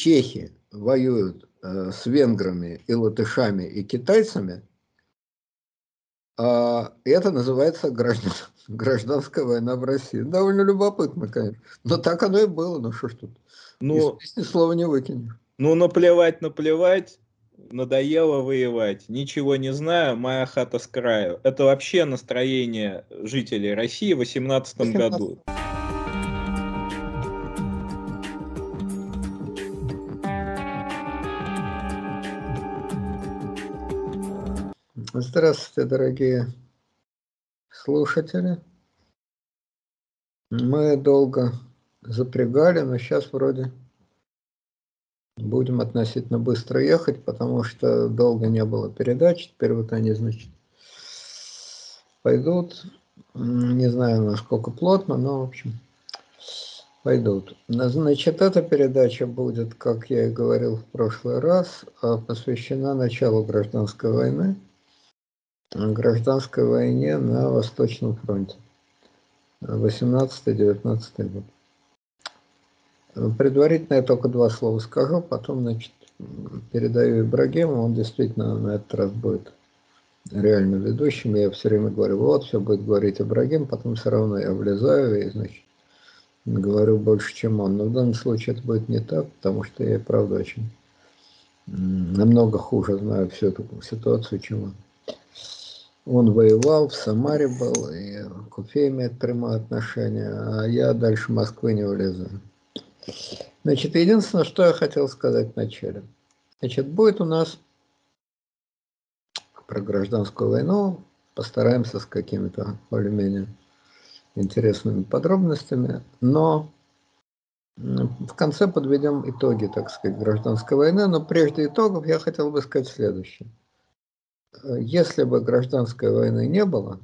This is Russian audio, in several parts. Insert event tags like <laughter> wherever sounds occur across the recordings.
чехи воюют э, с венграми и латышами и китайцами, э, это называется граждан, <laughs> гражданская война в России. Довольно любопытно, конечно. Но так оно и было, ну что ж тут. Ну, Из слова не выкинешь. Ну, наплевать, наплевать надоело воевать, ничего не знаю, моя хата с краю. Это вообще настроение жителей России в 18 году. Здравствуйте, дорогие слушатели. Мы долго запрягали, но сейчас вроде Будем относительно быстро ехать, потому что долго не было передач. Теперь вот они, значит, пойдут. Не знаю, насколько плотно, но, в общем, пойдут. Значит, эта передача будет, как я и говорил в прошлый раз, а, посвящена началу гражданской войны, гражданской войне на Восточном фронте. 18-19 год. Предварительно я только два слова скажу, потом, значит, передаю Ибрагиму, он действительно на этот раз будет реально ведущим. Я все время говорю, вот, все будет говорить Ибрагим, потом все равно я влезаю и, значит, говорю больше, чем он. Но в данном случае это будет не так, потому что я, правда, очень намного хуже знаю всю эту ситуацию, чем он. Он воевал, в Самаре был, и к имеет прямое отношение, а я дальше Москвы не влезу. Значит, единственное, что я хотел сказать вначале. Значит, будет у нас про гражданскую войну, постараемся с какими-то более-менее интересными подробностями, но в конце подведем итоги, так сказать, гражданской войны, но прежде итогов я хотел бы сказать следующее. Если бы гражданской войны не было,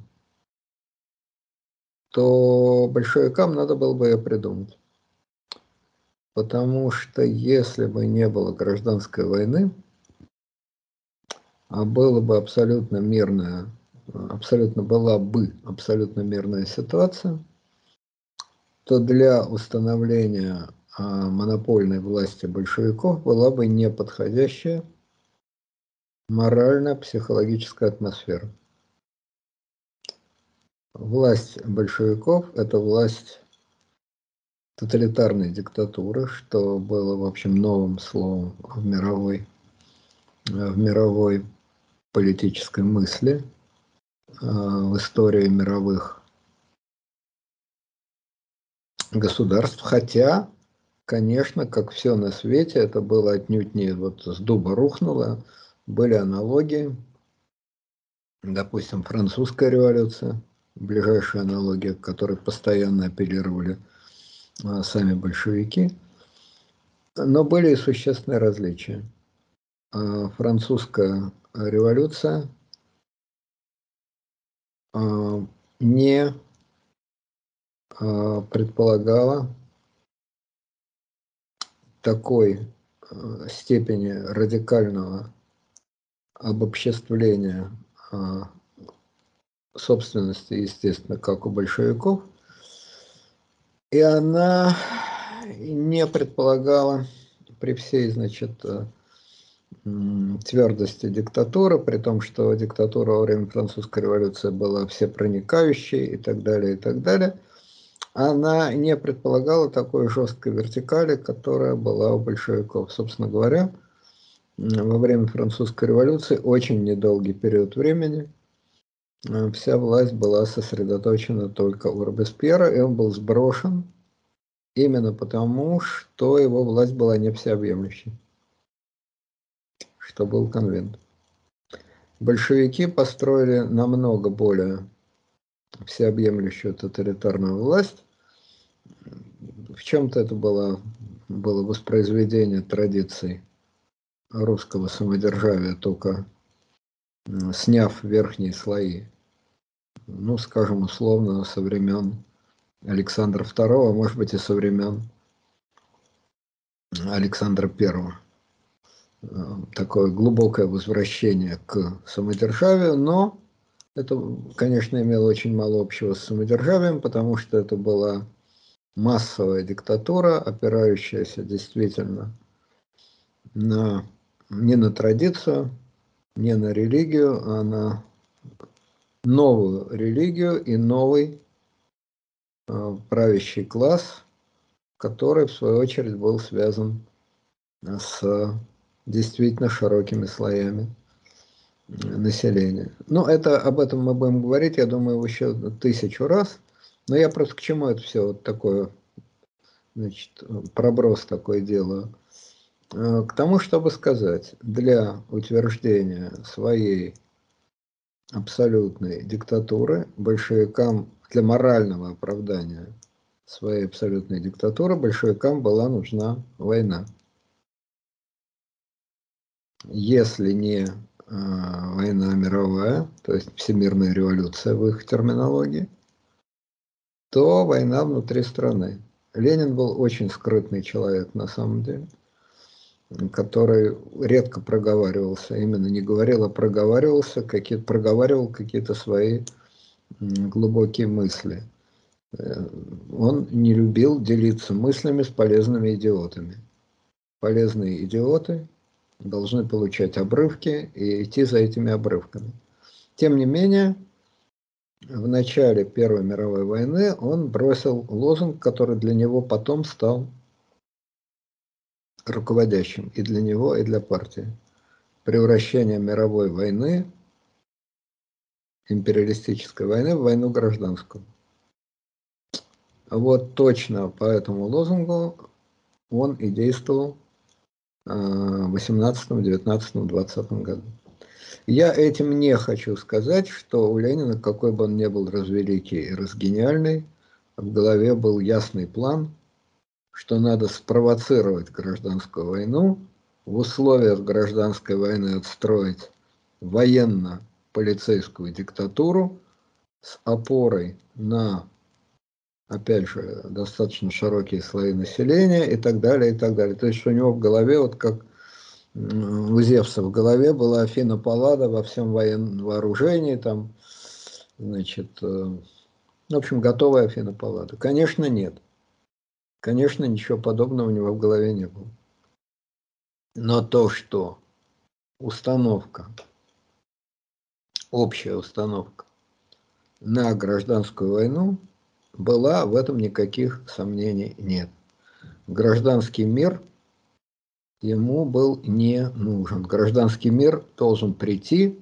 то большевикам надо было бы ее придумать. Потому что если бы не было гражданской войны, а было бы абсолютно мирная, абсолютно была бы абсолютно мирная ситуация, то для установления а, монопольной власти большевиков была бы неподходящая морально-психологическая атмосфера. Власть большевиков – это власть тоталитарной диктатуры, что было, в общем, новым словом в мировой, в мировой политической мысли, э, в истории мировых государств, хотя, конечно, как все на свете, это было отнюдь не вот с дуба рухнуло, были аналогии, допустим, французская революция, ближайшая аналогия, к которой постоянно апеллировали – а, сами большевики, но были и существенные различия. А, французская революция а, не предполагала такой степени радикального обобществления собственности, естественно, как у большевиков – и она не предполагала при всей, значит, э, твердости диктатуры, при том, что диктатура во время французской революции была всепроникающей и так далее, и так далее, она не предполагала такой жесткой вертикали, которая была у большевиков. Собственно говоря, во время французской революции очень недолгий период времени Э, вся власть была сосредоточена только у Робеспьера, и он был сброшен именно потому, что его власть была не всеобъемлющей, что был конвент. Большевики построили намного более всеобъемлющую тоталитарную власть. В чем-то это было, было воспроизведение традиций русского самодержавия, только сняв верхние слои, ну, скажем, условно, со времен Александра II, а может быть и со времен Александра I. Такое глубокое возвращение к самодержавию, но это, конечно, имело очень мало общего с самодержавием, потому что это была массовая диктатура, опирающаяся действительно на, не на традицию, не на религию, а на новую религию и новый э, правящий класс, который, в свою очередь, был связан с действительно широкими слоями населения. Ну, это, об этом мы будем говорить, я думаю, еще тысячу раз. Но я просто к чему это все вот такое, значит, проброс такое делаю. Э, к тому, чтобы сказать, для утверждения своей абсолютной диктатуры большевикам, для морального оправдания своей абсолютной диктатуры большевикам была нужна война. Если не э, война мировая, то есть всемирная революция в их терминологии, то война внутри страны. Ленин был очень скрытный человек на самом деле который редко проговаривался, именно не говорил, а проговаривался, какие проговаривал какие-то свои глубокие мысли. Э, он не любил делиться мыслями с полезными идиотами. Полезные идиоты должны получать обрывки и идти за этими обрывками. Тем не менее, в начале Первой мировой войны он бросил лозунг, который для него потом стал руководящим и для него, и для партии. Превращение мировой войны, империалистической войны, в войну гражданскую. Вот точно по этому лозунгу он и действовал в 18, 19, 20 году. Я этим не хочу сказать, что у Ленина, какой бы он ни был развеликий и разгениальный, в голове был ясный план – что надо спровоцировать гражданскую войну, в условиях гражданской войны отстроить военно-полицейскую диктатуру с опорой на, опять же, достаточно широкие слои населения и так далее, и так далее. То есть у него в голове, вот как у Зевса в голове была Афина Паллада во всем военном вооружении, там, значит, э, в общем, готовая Афина Паллада. Конечно, нет. Конечно, ничего подобного у него в голове не было. Но то, что установка, общая установка на гражданскую войну была, в этом никаких сомнений нет. Гражданский мир ему был не нужен. Гражданский мир должен прийти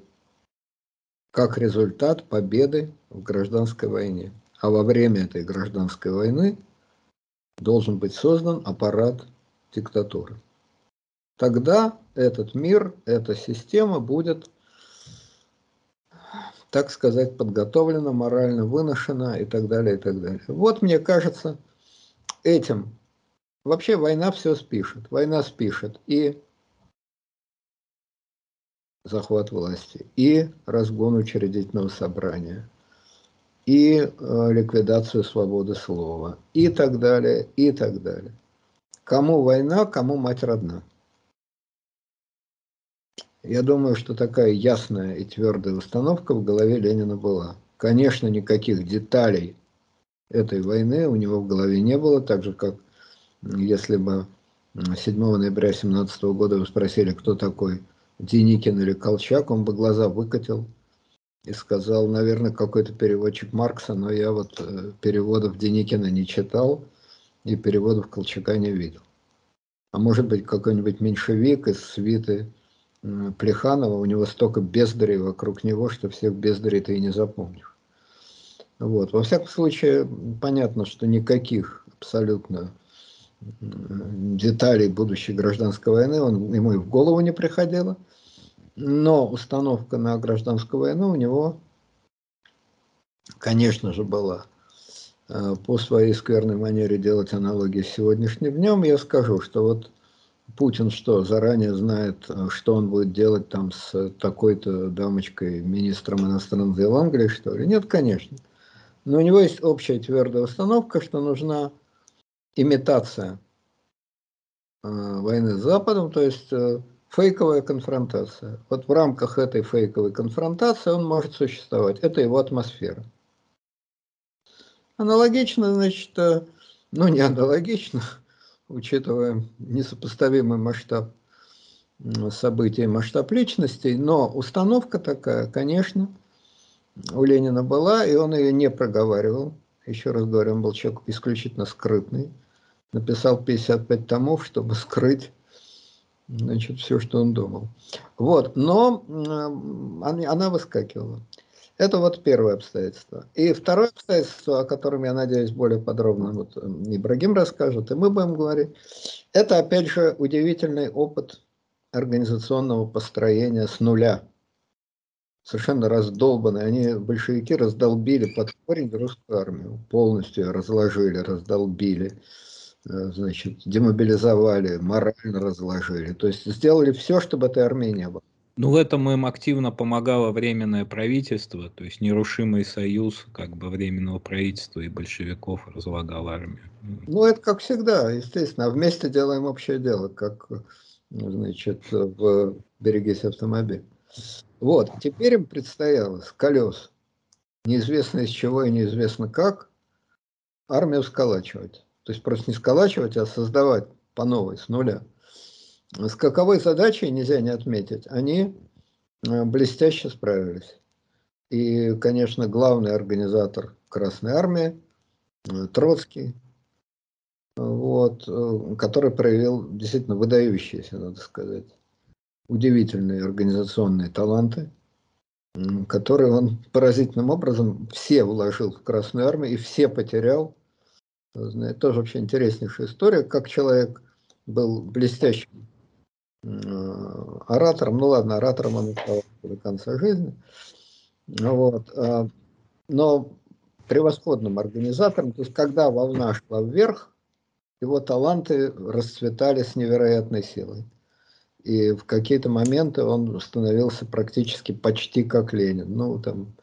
как результат победы в гражданской войне. А во время этой гражданской войны должен быть создан аппарат диктатуры. Тогда этот мир, эта система будет, так сказать, подготовлена, морально выношена и так далее, и так далее. Вот мне кажется, этим вообще война все спишет. Война спишет и захват власти, и разгон учредительного собрания – и э, ликвидацию свободы слова, и так далее, и так далее. Кому война, кому мать родна. Я думаю, что такая ясная и твердая установка в голове Ленина была. Конечно, никаких деталей этой войны у него в голове не было, так же, как если бы 7 ноября 17 года вы спросили, кто такой Деникин или Колчак, он бы глаза выкатил и сказал, наверное, какой-то переводчик Маркса, но я вот э, переводов Деникина не читал и переводов Колчака не видел. А может быть, какой-нибудь меньшевик из свиты Плеханова, у него столько бездарей вокруг него, что всех бездарей ты и не запомнишь. Вот. Во всяком случае, понятно, что никаких абсолютно деталей будущей гражданской войны он, ему и в голову не приходило – но установка на гражданскую войну у него, конечно же, была. Э, по своей скверной манере делать аналогии с сегодняшним днем, я скажу, что вот Путин что, заранее знает, э, что он будет делать там с такой-то дамочкой, министром иностранных дел Англии, что ли? Нет, конечно. Но у него есть общая твердая установка, что нужна имитация э, войны с Западом, то есть фейковая конфронтация. Вот в рамках этой фейковой конфронтации он может существовать. Это его атмосфера. Аналогично, значит, э, ну не аналогично, <laughs> учитывая несопоставимый масштаб событий масштаб личностей, но установка такая, конечно, у Ленина была, и он ее не проговаривал. Еще раз говорю, он был человек исключительно скрытный. Написал 55 томов, чтобы скрыть значит, все, что он думал. Вот, но она выскакивала. Это вот первое обстоятельство. И второе обстоятельство, о котором, я надеюсь, более подробно вот Ибрагим расскажет, и мы будем говорить, это, опять же, удивительный опыт организационного построения с нуля. Совершенно раздолбанные. Они, большевики, раздолбили под корень русскую армию. Полностью разложили, раздолбили. Э, значит, демобилизовали, морально разложили. То есть сделали все, чтобы этой армии не было. Ну, в этом им активно помогало Временное правительство, то есть нерушимый союз как бы Временного правительства и большевиков разлагал армию. Ну, это как всегда, естественно. А вместе делаем общее дело, как значит, в «Берегись автомобиль». Вот, теперь им предстояло с колес, неизвестно из чего и неизвестно как, армию сколачивать. То есть просто не сколачивать, а создавать по новой, с нуля. С каковой задачей нельзя не отметить, они э, блестяще справились. И, конечно, главный организатор Красной Армии, э, Троцкий, вот, э, который проявил действительно выдающиеся, надо сказать, удивительные организационные таланты, которые он поразительным образом все вложил в Красную Армию и все потерял. Знаете, тоже вообще интереснейшая история, как человек был блестящим оратором, ну ладно, оратором он стал до конца жизни, вот, а, но превосходным организатором, то есть когда волна шла вверх, его таланты расцветали с невероятной силой. И в какие-то моменты он становился практически почти как Ленин. Ну, там,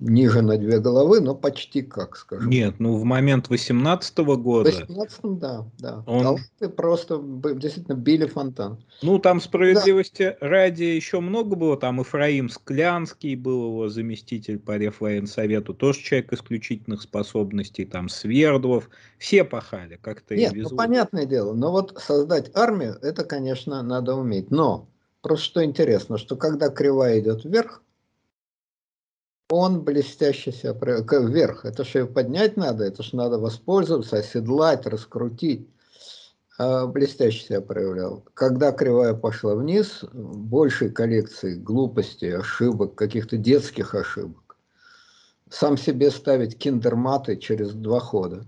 ниже на две головы, но почти как, скажем. Нет, ну в момент 18 -го года... В 18 да, да. Он... Таланты просто действительно били фонтан. Ну там справедливости да. ради еще много было, там Ифраим Склянский был его заместитель по Реввоенсовету, тоже человек исключительных способностей, там Свердлов, все пахали как-то. Нет, ну понятное дело, но вот создать армию, это, конечно, надо уметь, но просто что интересно, что когда кривая идет вверх, он блестяще себя вверх. Это же поднять надо, это же надо воспользоваться, оседлать, раскрутить. А блестяще себя проявлял. Когда кривая пошла вниз, большей коллекции глупостей, ошибок, каких-то детских ошибок. Сам себе ставить киндерматы через два хода.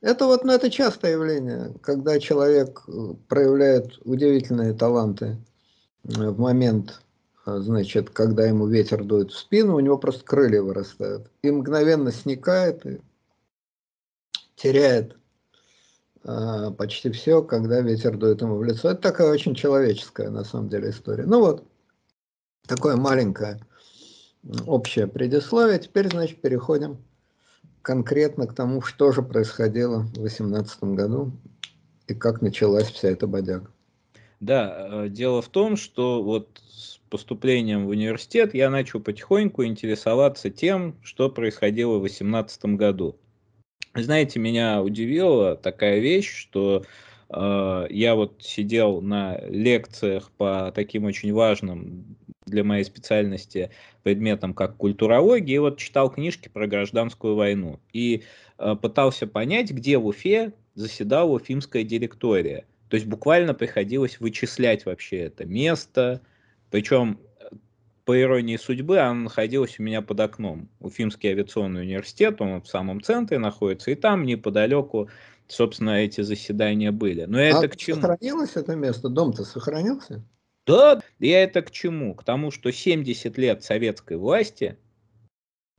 Это вот ну, это частое явление, когда человек э, проявляет удивительные таланты э, в момент значит, когда ему ветер дует в спину, у него просто крылья вырастают. И мгновенно сникает, и теряет а, почти все, когда ветер дует ему в лицо. Это такая очень человеческая, на самом деле, история. Ну вот, такое маленькое общее предисловие. Теперь, значит, переходим конкретно к тому, что же происходило в 2018 году и как началась вся эта бодяга. Да, э, дело в том, что вот поступлением в университет я начал потихоньку интересоваться тем, что происходило в 2018 году. Знаете, меня удивила такая вещь, что э, я вот сидел на лекциях по таким очень важным для моей специальности предметам, как культурология, и вот читал книжки про гражданскую войну. И э, пытался понять, где в Уфе заседала уфимская директория. То есть буквально приходилось вычислять вообще это место, причем, по иронии судьбы, она находилась у меня под окном. Уфимский авиационный университет, он в самом центре находится, и там неподалеку, собственно, эти заседания были. Но а это к чему? сохранилось это место? Дом-то сохранился? Да, я это к чему? К тому, что 70 лет советской власти,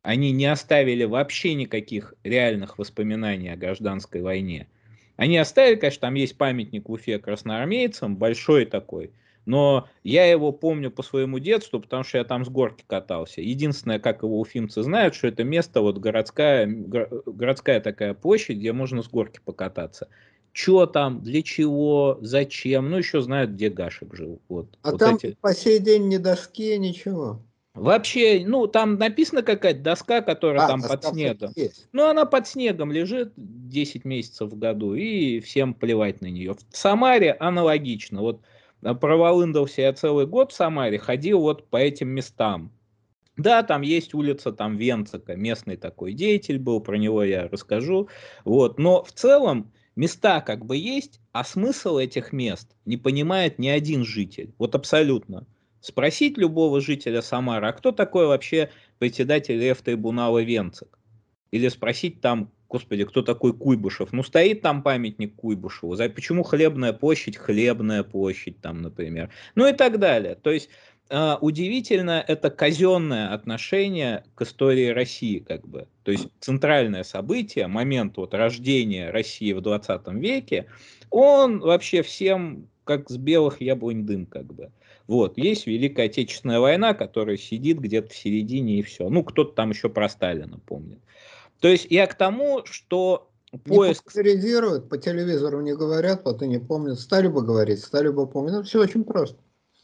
они не оставили вообще никаких реальных воспоминаний о гражданской войне. Они оставили, конечно, там есть памятник в Уфе красноармейцам, большой такой, но я его помню по своему детству, потому что я там с горки катался. Единственное, как его уфимцы знают, что это место вот городская, городская такая площадь, где можно с горки покататься. Что там, для чего, зачем, ну еще знают, где Гашек жил. Вот, а вот там эти... по сей день ни доски, ничего. Вообще, ну, там написана какая-то доска, которая а, там под снегом. Есть. Ну, она под снегом лежит 10 месяцев в году, и всем плевать на нее. В Самаре аналогично. Вот проволындался я целый год в Самаре, ходил вот по этим местам. Да, там есть улица там Венцика, местный такой деятель был, про него я расскажу. Вот. Но в целом места как бы есть, а смысл этих мест не понимает ни один житель. Вот абсолютно. Спросить любого жителя Самары, а кто такой вообще председатель Рефтрибунала Венцик? Или спросить там, господи, кто такой Куйбышев? Ну, стоит там памятник Куйбышеву. Почему Хлебная площадь, Хлебная площадь там, например. Ну и так далее. То есть э, удивительно это казенное отношение к истории России, как бы. То есть центральное событие, момент вот рождения России в 20 веке, он вообще всем как с белых яблонь дым, как бы. Вот, есть Великая Отечественная война, которая сидит где-то в середине и все. Ну, кто-то там еще про Сталина помнит. То есть я к тому, что поиск... Не популяризируют, по телевизору не говорят, вот и не помнят. Стали бы говорить, стали бы помнить. Ну, все очень просто.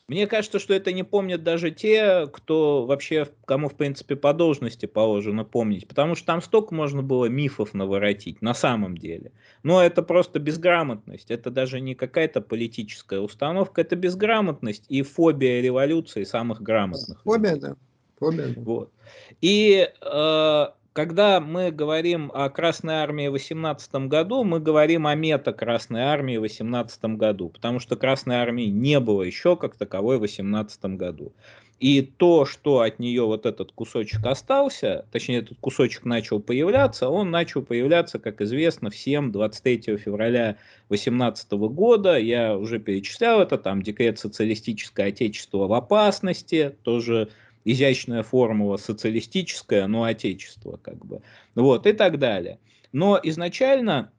Мне кажется, что это не помнят даже те, кто вообще, кому в принципе по должности положено помнить, потому что там столько можно было мифов наворотить, на самом деле. Но это просто безграмотность, это даже не какая-то политическая установка, это безграмотность и фобия революции самых грамотных. Фобия, людей. да. Фобия, да. Вот. И э, когда мы говорим о Красной Армии в 18 году, мы говорим о мета Красной Армии в 18 году, потому что Красной Армии не было еще как таковой в 18 году. И то, что от нее вот этот кусочек остался, точнее этот кусочек начал появляться, он начал появляться, как известно всем, 23 февраля 18 года. Я уже перечислял это, там декрет «Социалистическое отечество в опасности», тоже изящная формула социалистическое, но отечество как бы, вот и так далее. Но изначально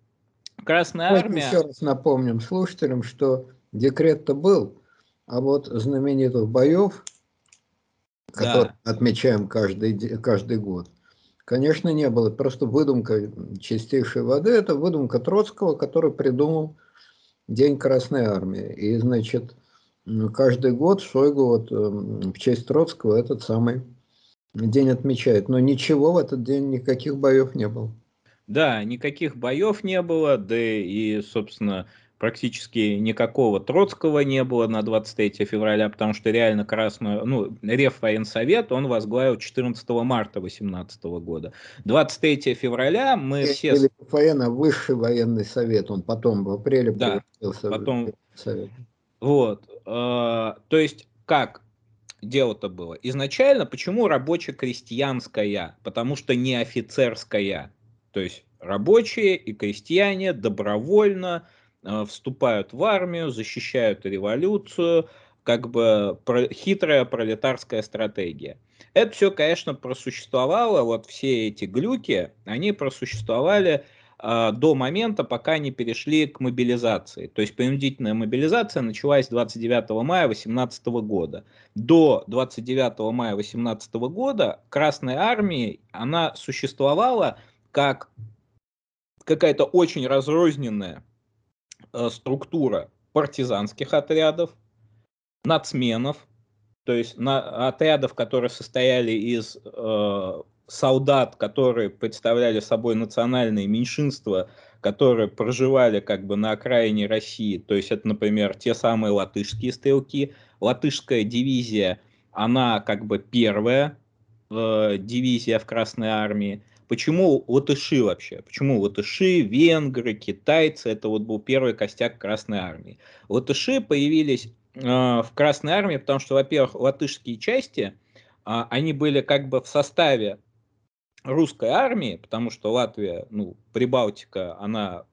Красная Давайте Армия... Еще раз напомним слушателям, что декрет-то был, а вот знаменитых боев, которые да. отмечаем каждый, каждый год, конечно, не было. Просто выдумка чистейшей воды, это выдумка Троцкого, который придумал День Красной Армии. И, значит, каждый год Шойгу вот, эм, в честь Троцкого этот самый день отмечает. Но ничего в этот день, никаких боев не было. Да, никаких боев не было, да и, собственно, практически никакого Троцкого не было на 23 февраля, потому что реально Красную, ну, Реввоенсовет он возглавил 14 марта 18 года. 23 февраля мы Или все... РФН, а высший военный совет, он потом в апреле да, потом... совет. Вот. Э, то есть, как дело-то было? Изначально, почему рабоче-крестьянская? Потому что не офицерская. То есть, рабочие и крестьяне добровольно э, вступают в армию, защищают революцию, как бы про, хитрая пролетарская стратегия. Это все, конечно, просуществовало, вот все эти глюки, они просуществовали а, до момента, пока не перешли к мобилизации. То есть принудительная мобилизация началась 29 мая 2018 года. До 29 мая 2018 года Красная Армия, она существовала как какая-то очень разрозненная э, структура партизанских отрядов, нацменов, то есть на, отрядов, которые состояли из э, солдат, которые представляли собой национальные меньшинства, которые проживали как бы на окраине России. То есть это, например, те самые латышские стрелки. Латышская дивизия, она как бы первая э, дивизия в Красной Армии. Почему латыши вообще? Почему латыши, венгры, китайцы? Это вот был первый костяк Красной Армии. Латыши появились э, в Красной Армии, потому что, во-первых, латышские части, э, они были как бы в составе русской армии, потому что Латвия, ну, Прибалтика, она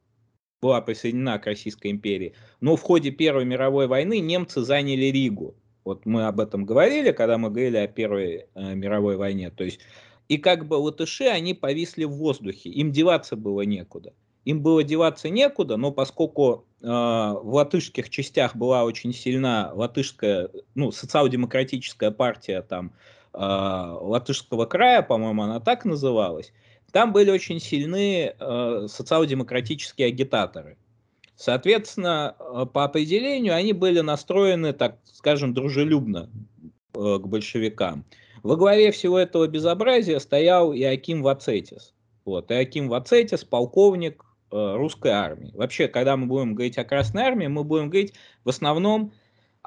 была присоединена к Российской империи, но в ходе Первой мировой войны немцы заняли Ригу. Вот мы об этом говорили, когда мы говорили о Первой э, мировой войне. То есть, и как бы латыши, они повисли в воздухе, им деваться было некуда. Им было деваться некуда, но поскольку э, в латышских частях была очень сильна латышская, ну, социал-демократическая партия там, а, Латышского края, по-моему, она так называлась, там были очень сильны э, социал-демократические агитаторы. Соответственно, э, по определению они были настроены, так скажем, дружелюбно э, к большевикам. Во главе всего этого безобразия стоял Иаким Вацетис. Вот, Иаким Вацетис, полковник русской армии. Вообще, когда мы будем говорить о Красной армии, мы будем говорить в основном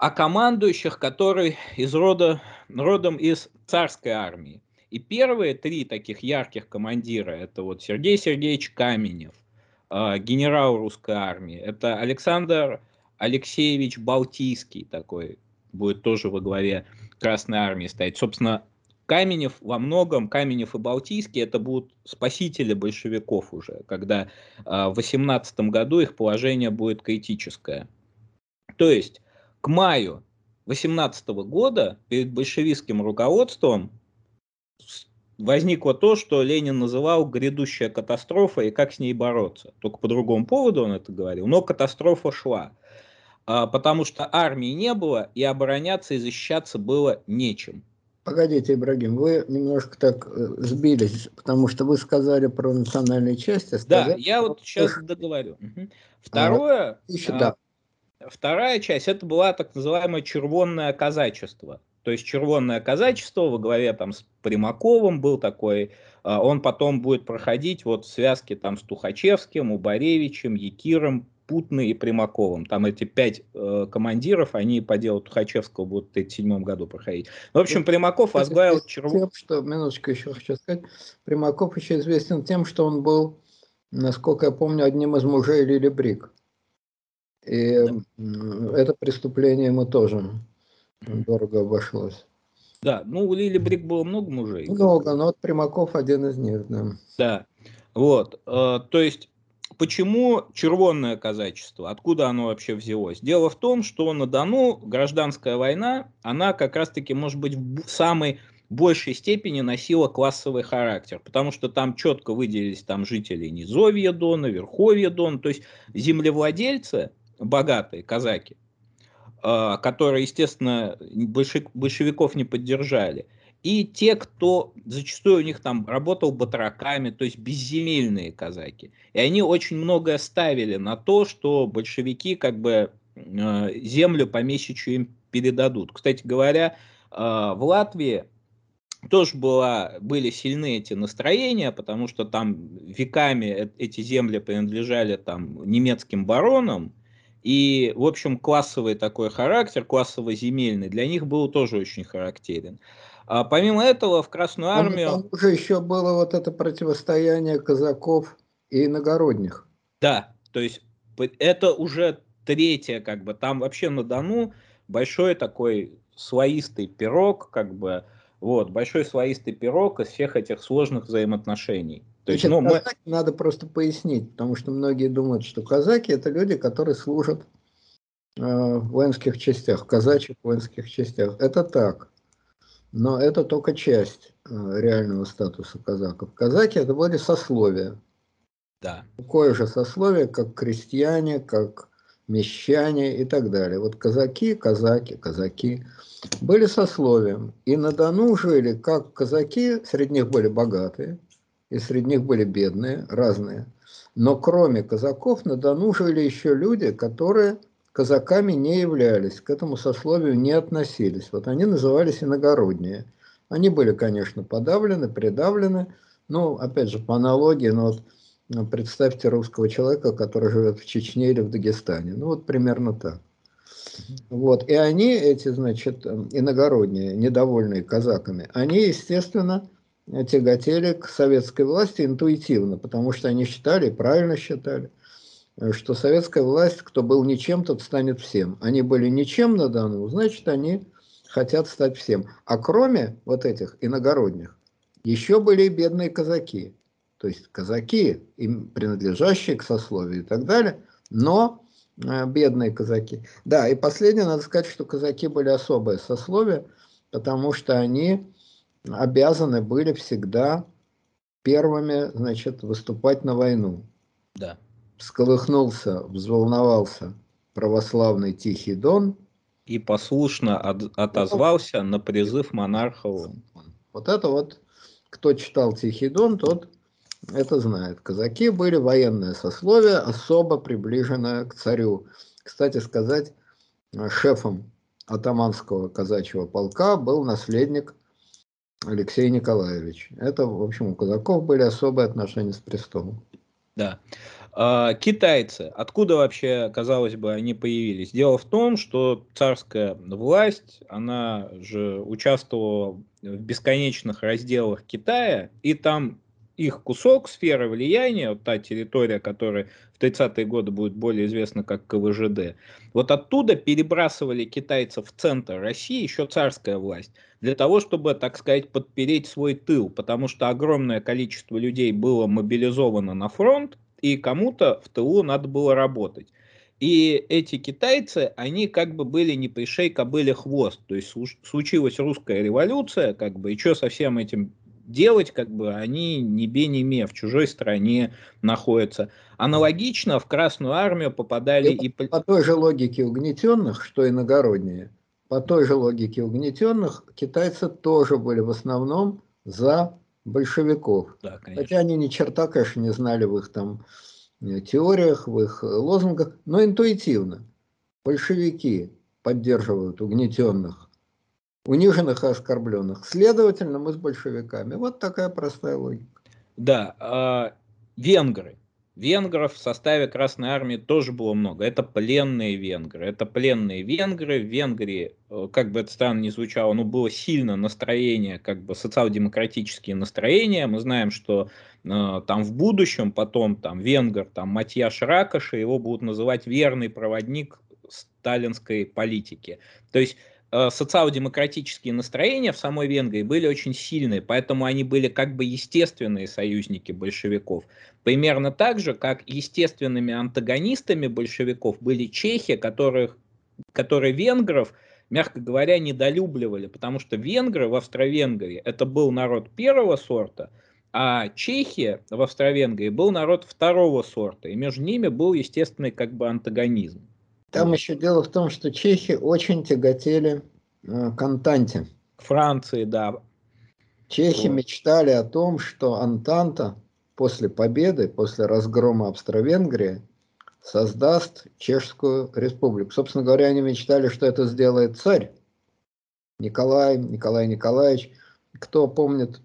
о командующих, которые из рода, родом из царской армии. И первые три таких ярких командира, это вот Сергей Сергеевич Каменев, э, генерал русской армии, это Александр Алексеевич Балтийский такой, будет тоже во главе Красной армии стоять. Собственно, Каменев во многом, Каменев и Балтийский, это будут спасители большевиков уже, когда э, в 18 году их положение будет критическое. То есть к маю 18 года перед большевистским руководством возникло то, что Ленин называл грядущая катастрофа и как с ней бороться. Только по другому поводу он это говорил, но катастрофа шла. А, потому что армии не было, и обороняться и защищаться было нечем. Погодите, Ибрагим, вы немножко так э, сбились, потому что вы сказали про национальные части. Сказали, да, я вот сейчас договорю. Угу. Второе, а, еще, а, да. Вторая часть, это была так называемое червонное казачество. То есть червонное казачество во главе там с Примаковым был такой, а, он потом будет проходить вот в связке там с Тухачевским, Убаревичем, Якиром, Путной и Примаковым. Там эти пять э, командиров, они по делу Тухачевского будут в 1937 году проходить. В общем, Примаков возглавил Черву... Что, минуточку еще хочу сказать. Примаков еще известен тем, что он был, насколько я помню, одним из мужей Лили Брик. И это преступление ему тоже дорого обошлось. Да, ну у Лили Брик было много мужей. Много, но вот Примаков один из них, да. Да, вот, э, то есть Почему червонное казачество? Откуда оно вообще взялось? Дело в том, что на Дону гражданская война, она как раз-таки, может быть, в самой большей степени носила классовый характер, потому что там четко выделились там жители Низовья Дона, Верховья Дона, то есть землевладельцы, богатые казаки, а, которые, естественно, большевиков не поддержали – и те, кто зачастую у них там работал батраками, то есть безземельные казаки. И они очень многое ставили на то, что большевики как бы э, землю помещичью им передадут. Кстати говоря, э, в Латвии тоже была, были сильны эти настроения, потому что там веками эти земли принадлежали там немецким баронам, и, в общем, классовый такой характер, классово-земельный, для них был тоже очень характерен. А помимо этого в Красную Армию... Там уже еще было вот это противостояние казаков и иногородних. Да, то есть это уже третье, как бы, там вообще на Дону большой такой слоистый пирог, как бы, вот, большой слоистый пирог из всех этих сложных взаимоотношений. То есть, ну, мы... надо просто пояснить, потому что многие думают, что казаки это люди, которые служат э, в воинских частях, в казачьих воинских частях. Это так. Но это только часть э, реального статуса казаков. Казаки это были сословия. Да. Такое же сословие, как крестьяне, как мещане и так далее. Вот казаки, казаки, казаки были сословием. И на Дону жили как казаки, среди них были богатые, и среди них были бедные, разные. Но кроме казаков на Дону жили еще люди, которые казаками не являлись, к этому сословию не относились. Вот они назывались иногородние. Они были, конечно, подавлены, придавлены. Ну, опять же, по аналогии, ну вот ну, представьте русского человека, который живет в Чечне или в Дагестане. Ну, вот примерно так. Вот. И они, эти, значит, иногородние, недовольные казаками, они, естественно, тяготели к советской власти интуитивно, потому что они считали, правильно считали, что советская власть, кто был ничем, тот станет всем. Они были ничем на Дону, значит, они хотят стать всем. А кроме вот этих иногородних, еще были и бедные казаки. То есть казаки, им принадлежащие к сословию и так далее, но э, бедные казаки. Да, и последнее, надо сказать, что казаки были особое сословие, потому что они обязаны были всегда первыми, значит, выступать на войну. Да всколыхнулся, взволновался православный Тихий Дон. И послушно от, отозвался на призыв монарха. Вот это вот, кто читал Тихий Дон, тот это знает. Казаки были военное сословие, особо приближенное к царю. Кстати сказать, шефом атаманского казачьего полка был наследник Алексей Николаевич. Это, в общем, у казаков были особые отношения с престолом. Да. А, китайцы, откуда вообще, казалось бы, они появились? Дело в том, что царская власть, она же участвовала в бесконечных разделах Китая, и там их кусок сферы влияния, вот та территория, которая в 30-е годы будет более известна как КВЖД, вот оттуда перебрасывали китайцев в центр России еще царская власть, для того, чтобы, так сказать, подпереть свой тыл, потому что огромное количество людей было мобилизовано на фронт, и кому-то в тылу надо было работать. И эти китайцы, они как бы были не пришей кобыле хвост. То есть случилась русская революция, как бы, и что со всем этим делать, как бы они не бе не ме, в чужой стране находятся. Аналогично в Красную Армию попадали и... и... По той же логике угнетенных, что иногородние, по той же логике угнетенных, китайцы тоже были в основном за большевиков. Да, Хотя они ни черта, конечно, не знали в их там э, теориях, в их лозунгах, но интуитивно. Большевики поддерживают угнетенных униженных и оскорбленных. Следовательно, мы с большевиками. Вот такая простая логика. Да, э, венгры. Венгров в составе Красной Армии тоже было много. Это пленные венгры. Это пленные венгры. В Венгрии, э, как бы это странно ни звучало, но было сильно настроение, как бы социал-демократические настроения. Мы знаем, что э, там в будущем потом там венгр, там Матьяш Ракоши, его будут называть верный проводник сталинской политики. То есть социал-демократические настроения в самой Венгрии были очень сильные, поэтому они были как бы естественные союзники большевиков. Примерно так же, как естественными антагонистами большевиков были чехи, которых, которые венгров, мягко говоря, недолюбливали, потому что венгры в Австро-Венгрии это был народ первого сорта, а Чехия в Австро-Венгрии был народ второго сорта, и между ними был естественный как бы антагонизм. Там еще дело в том, что чехи очень тяготели э, к Антанте. Франции, да. Чехи вот. мечтали о том, что Антанта после победы, после разгрома Австро-Венгрии, создаст Чешскую республику. Собственно говоря, они мечтали, что это сделает царь Николай, Николай Николаевич. Кто помнит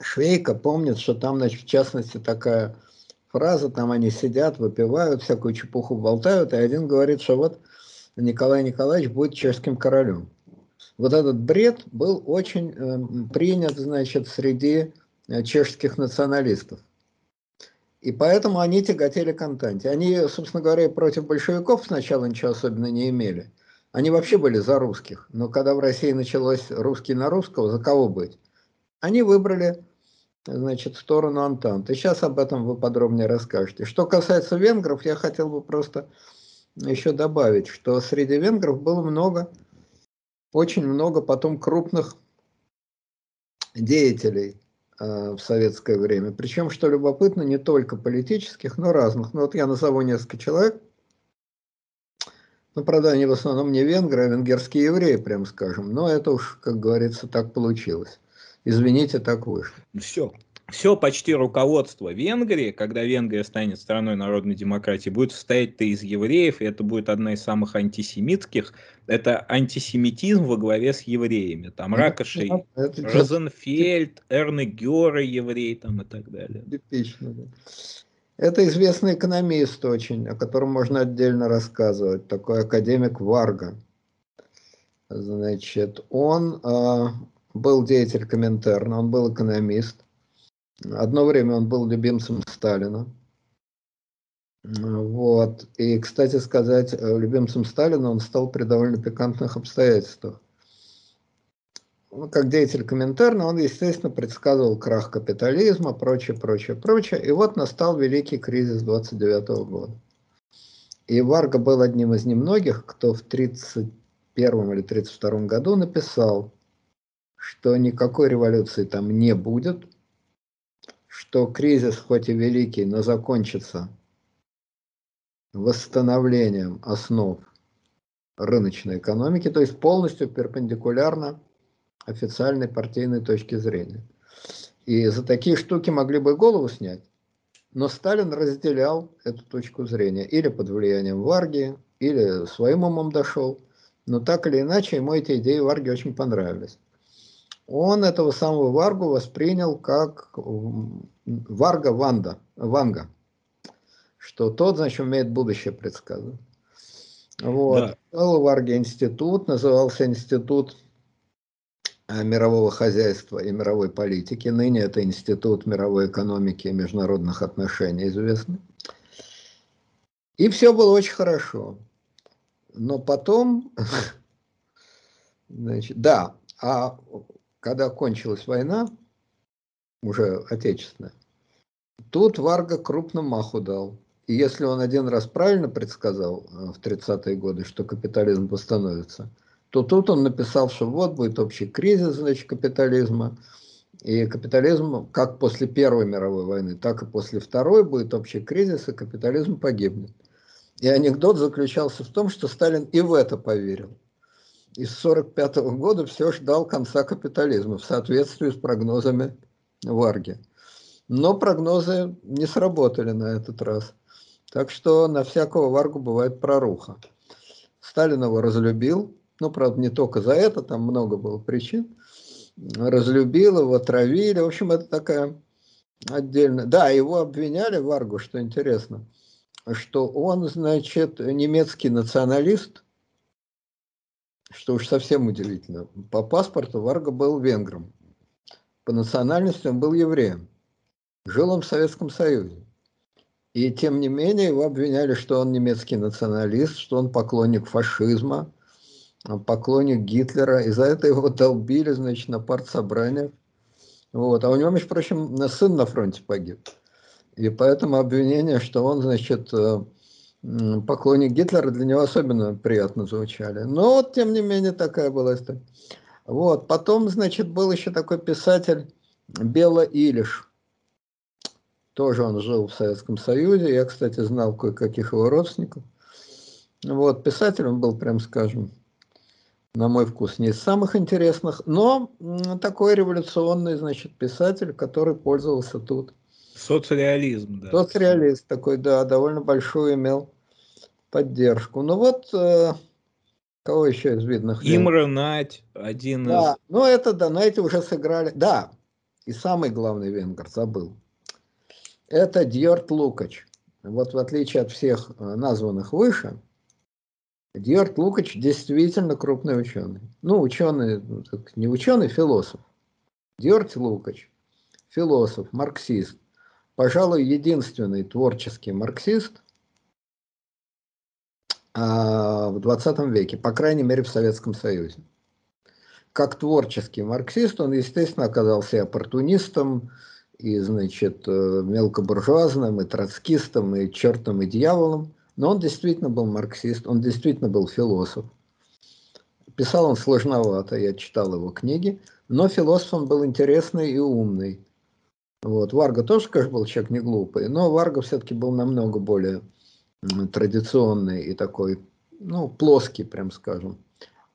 Швейка, помнит, что там, значит, в частности, такая фраза, там они сидят, выпивают, всякую чепуху болтают, и один говорит, что вот Николай Николаевич будет чешским королем. Вот этот бред был очень э, принят, значит, среди э, чешских националистов. И поэтому они тяготели к Антанте. Они, собственно говоря, против большевиков сначала ничего особенно не имели. Они вообще были за русских. Но когда в России началось русский на русского, за кого быть? Они выбрали значит, в сторону Антанты. Сейчас об этом вы подробнее расскажете. Что касается венгров, я хотел бы просто еще добавить, что среди венгров было много, очень много потом крупных деятелей э, в советское время. Причем, что любопытно, не только политических, но разных. Ну вот я назову несколько человек. Ну, правда, они в основном не венгры, а венгерские евреи, прям скажем. Но это уж, как говорится, так получилось. Извините, так вышло. Все. Все почти руководство Венгрии, когда Венгрия станет страной народной демократии, будет состоять-то из евреев, и это будет одна из самых антисемитских. Это антисемитизм во главе с евреями. Там ну, Ракоши, Розенфельд, Эрне Гера еврей там и так далее. Типично, да. Это известный экономист очень, о котором можно отдельно рассказывать, такой академик Варга. Значит, он а, был деятель Коминтерна, он был экономист. Одно время он был любимцем Сталина. Вот. И, кстати сказать, любимцем Сталина он стал при довольно пикантных обстоятельствах. Ну, как деятель Коминтерна, он, естественно, предсказывал крах капитализма, прочее, прочее, прочее. И вот настал великий кризис 29 года. И Варга был одним из немногих, кто в 1931 или 1932 году написал, что никакой революции там не будет, что кризис хоть и великий, но закончится восстановлением основ рыночной экономики, то есть полностью перпендикулярно официальной партийной точки зрения. И за такие штуки могли бы голову снять, но Сталин разделял эту точку зрения или под влиянием Варги, или своим умом дошел, но так или иначе ему эти идеи Варги очень понравились он этого самого Варгу воспринял как Варга Ванда, Ванга. что тот, значит, умеет будущее предсказывать. Вот. Да. Был в Варге институт, назывался институт э, мирового хозяйства и мировой политики. Ныне это институт мировой экономики и международных отношений известный. И все было очень хорошо. Но потом, <laughs> значит, да, а когда кончилась война, уже отечественная, тут Варга крупно маху дал. И если он один раз правильно предсказал э, в 30-е годы, что капитализм восстановится, то тут он написал, что вот будет общий кризис, значит, капитализма, и капитализм, как после Первой мировой войны, так и после Второй будет общий кризис, и капитализм погибнет. И анекдот заключался в том, что Сталин и в это поверил. И с 1945 года все ждал конца капитализма в соответствии с прогнозами Варги. Но прогнозы не сработали на этот раз. Так что на всякого Варгу бывает проруха. Сталин его разлюбил, ну, правда, не только за это, там много было причин. Разлюбил его, травили. В общем, это такая отдельная... Да, его обвиняли, Варгу, что интересно – что он, значит, немецкий националист, что уж совсем удивительно. По паспорту Варга был венгром. По национальности он был евреем. Жил он в Советском Союзе. И тем не менее его обвиняли, что он немецкий националист, что он поклонник фашизма, поклонник Гитлера. И за это его долбили, значит, на партсобраниях. Вот. А у него, между прочим, сын на фронте погиб. И поэтому обвинение, что он, значит, э, поклонник Гитлера, для него особенно приятно звучали. Но вот, тем не менее, такая была история. Вот. Потом, значит, был еще такой писатель Бела Илиш. Тоже он жил в Советском Союзе. Я, кстати, знал кое-каких его родственников. Вот, писатель он был, прям скажем, на мой вкус, не из самых интересных, но такой революционный, значит, писатель, который пользовался тут Соцреализм, да. Соцреалист такой, да, довольно большую имел поддержку. Ну вот, э, кого еще из видных? Имра Нать, один да, из... ну это, да, на эти уже сыграли. Да, и самый главный венгер, забыл. Это Дьорт Лукач. Вот в отличие от всех э, названных выше, Дьорт Лукач действительно крупный ученый. Ну, ученый, ну, не ученый, философ. Дьорт Лукач, философ, марксист пожалуй, единственный творческий марксист а, в 20 веке, по крайней мере в Советском Союзе. Как творческий марксист он, естественно, оказался и оппортунистом, и, значит, э, мелкобуржуазным, и троцкистом, и чертом, и дьяволом. Но он действительно был марксист, он действительно был философ. Писал он сложновато, я читал его книги, но философ он был интересный и умный. Вот. Варга тоже, конечно, был человек не глупый, но Варга все-таки был намного более традиционный и такой, ну, плоский, прям скажем.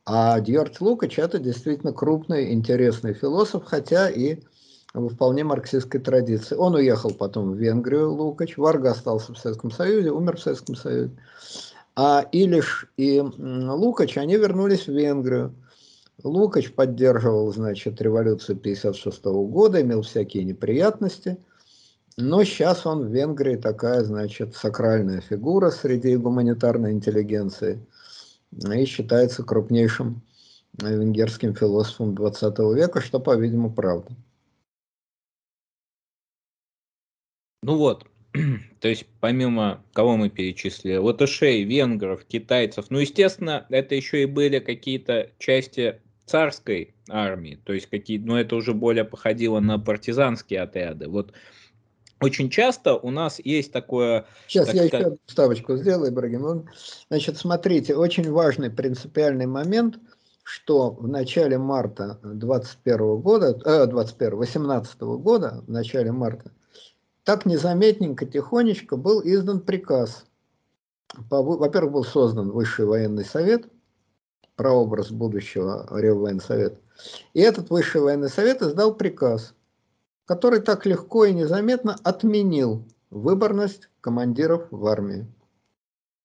А Дьорд Лукач это действительно крупный, интересный философ, хотя и в вполне марксистской традиции. Он уехал потом в Венгрию, Лукач, Варга остался в Советском Союзе, умер в Советском Союзе. А Илиш и Лукач, они вернулись в Венгрию. Лукач поддерживал, значит, революцию 56 года, имел всякие неприятности, но сейчас он в Венгрии такая, значит, сакральная фигура среди гуманитарной интеллигенции и считается крупнейшим венгерским философом 20 века, что, по-видимому, правда. Ну вот, <clears throat> то есть помимо кого мы перечислили, латышей, венгров, китайцев, ну, естественно, это еще и были какие-то части царской армии, то есть какие, но ну, это уже более походило на партизанские отряды. Вот очень часто у нас есть такое... Сейчас так я еще ставочку сделаю, Ибрагим. Значит, смотрите, очень важный принципиальный момент, что в начале марта 21 года, э, 21, 18 года, в начале марта, так незаметненько, тихонечко был издан приказ. Во-первых, был создан Высший военный совет – прообраз будущего Реввоенсовета. И этот Высший военный совет издал приказ, который так легко и незаметно отменил выборность командиров в армии.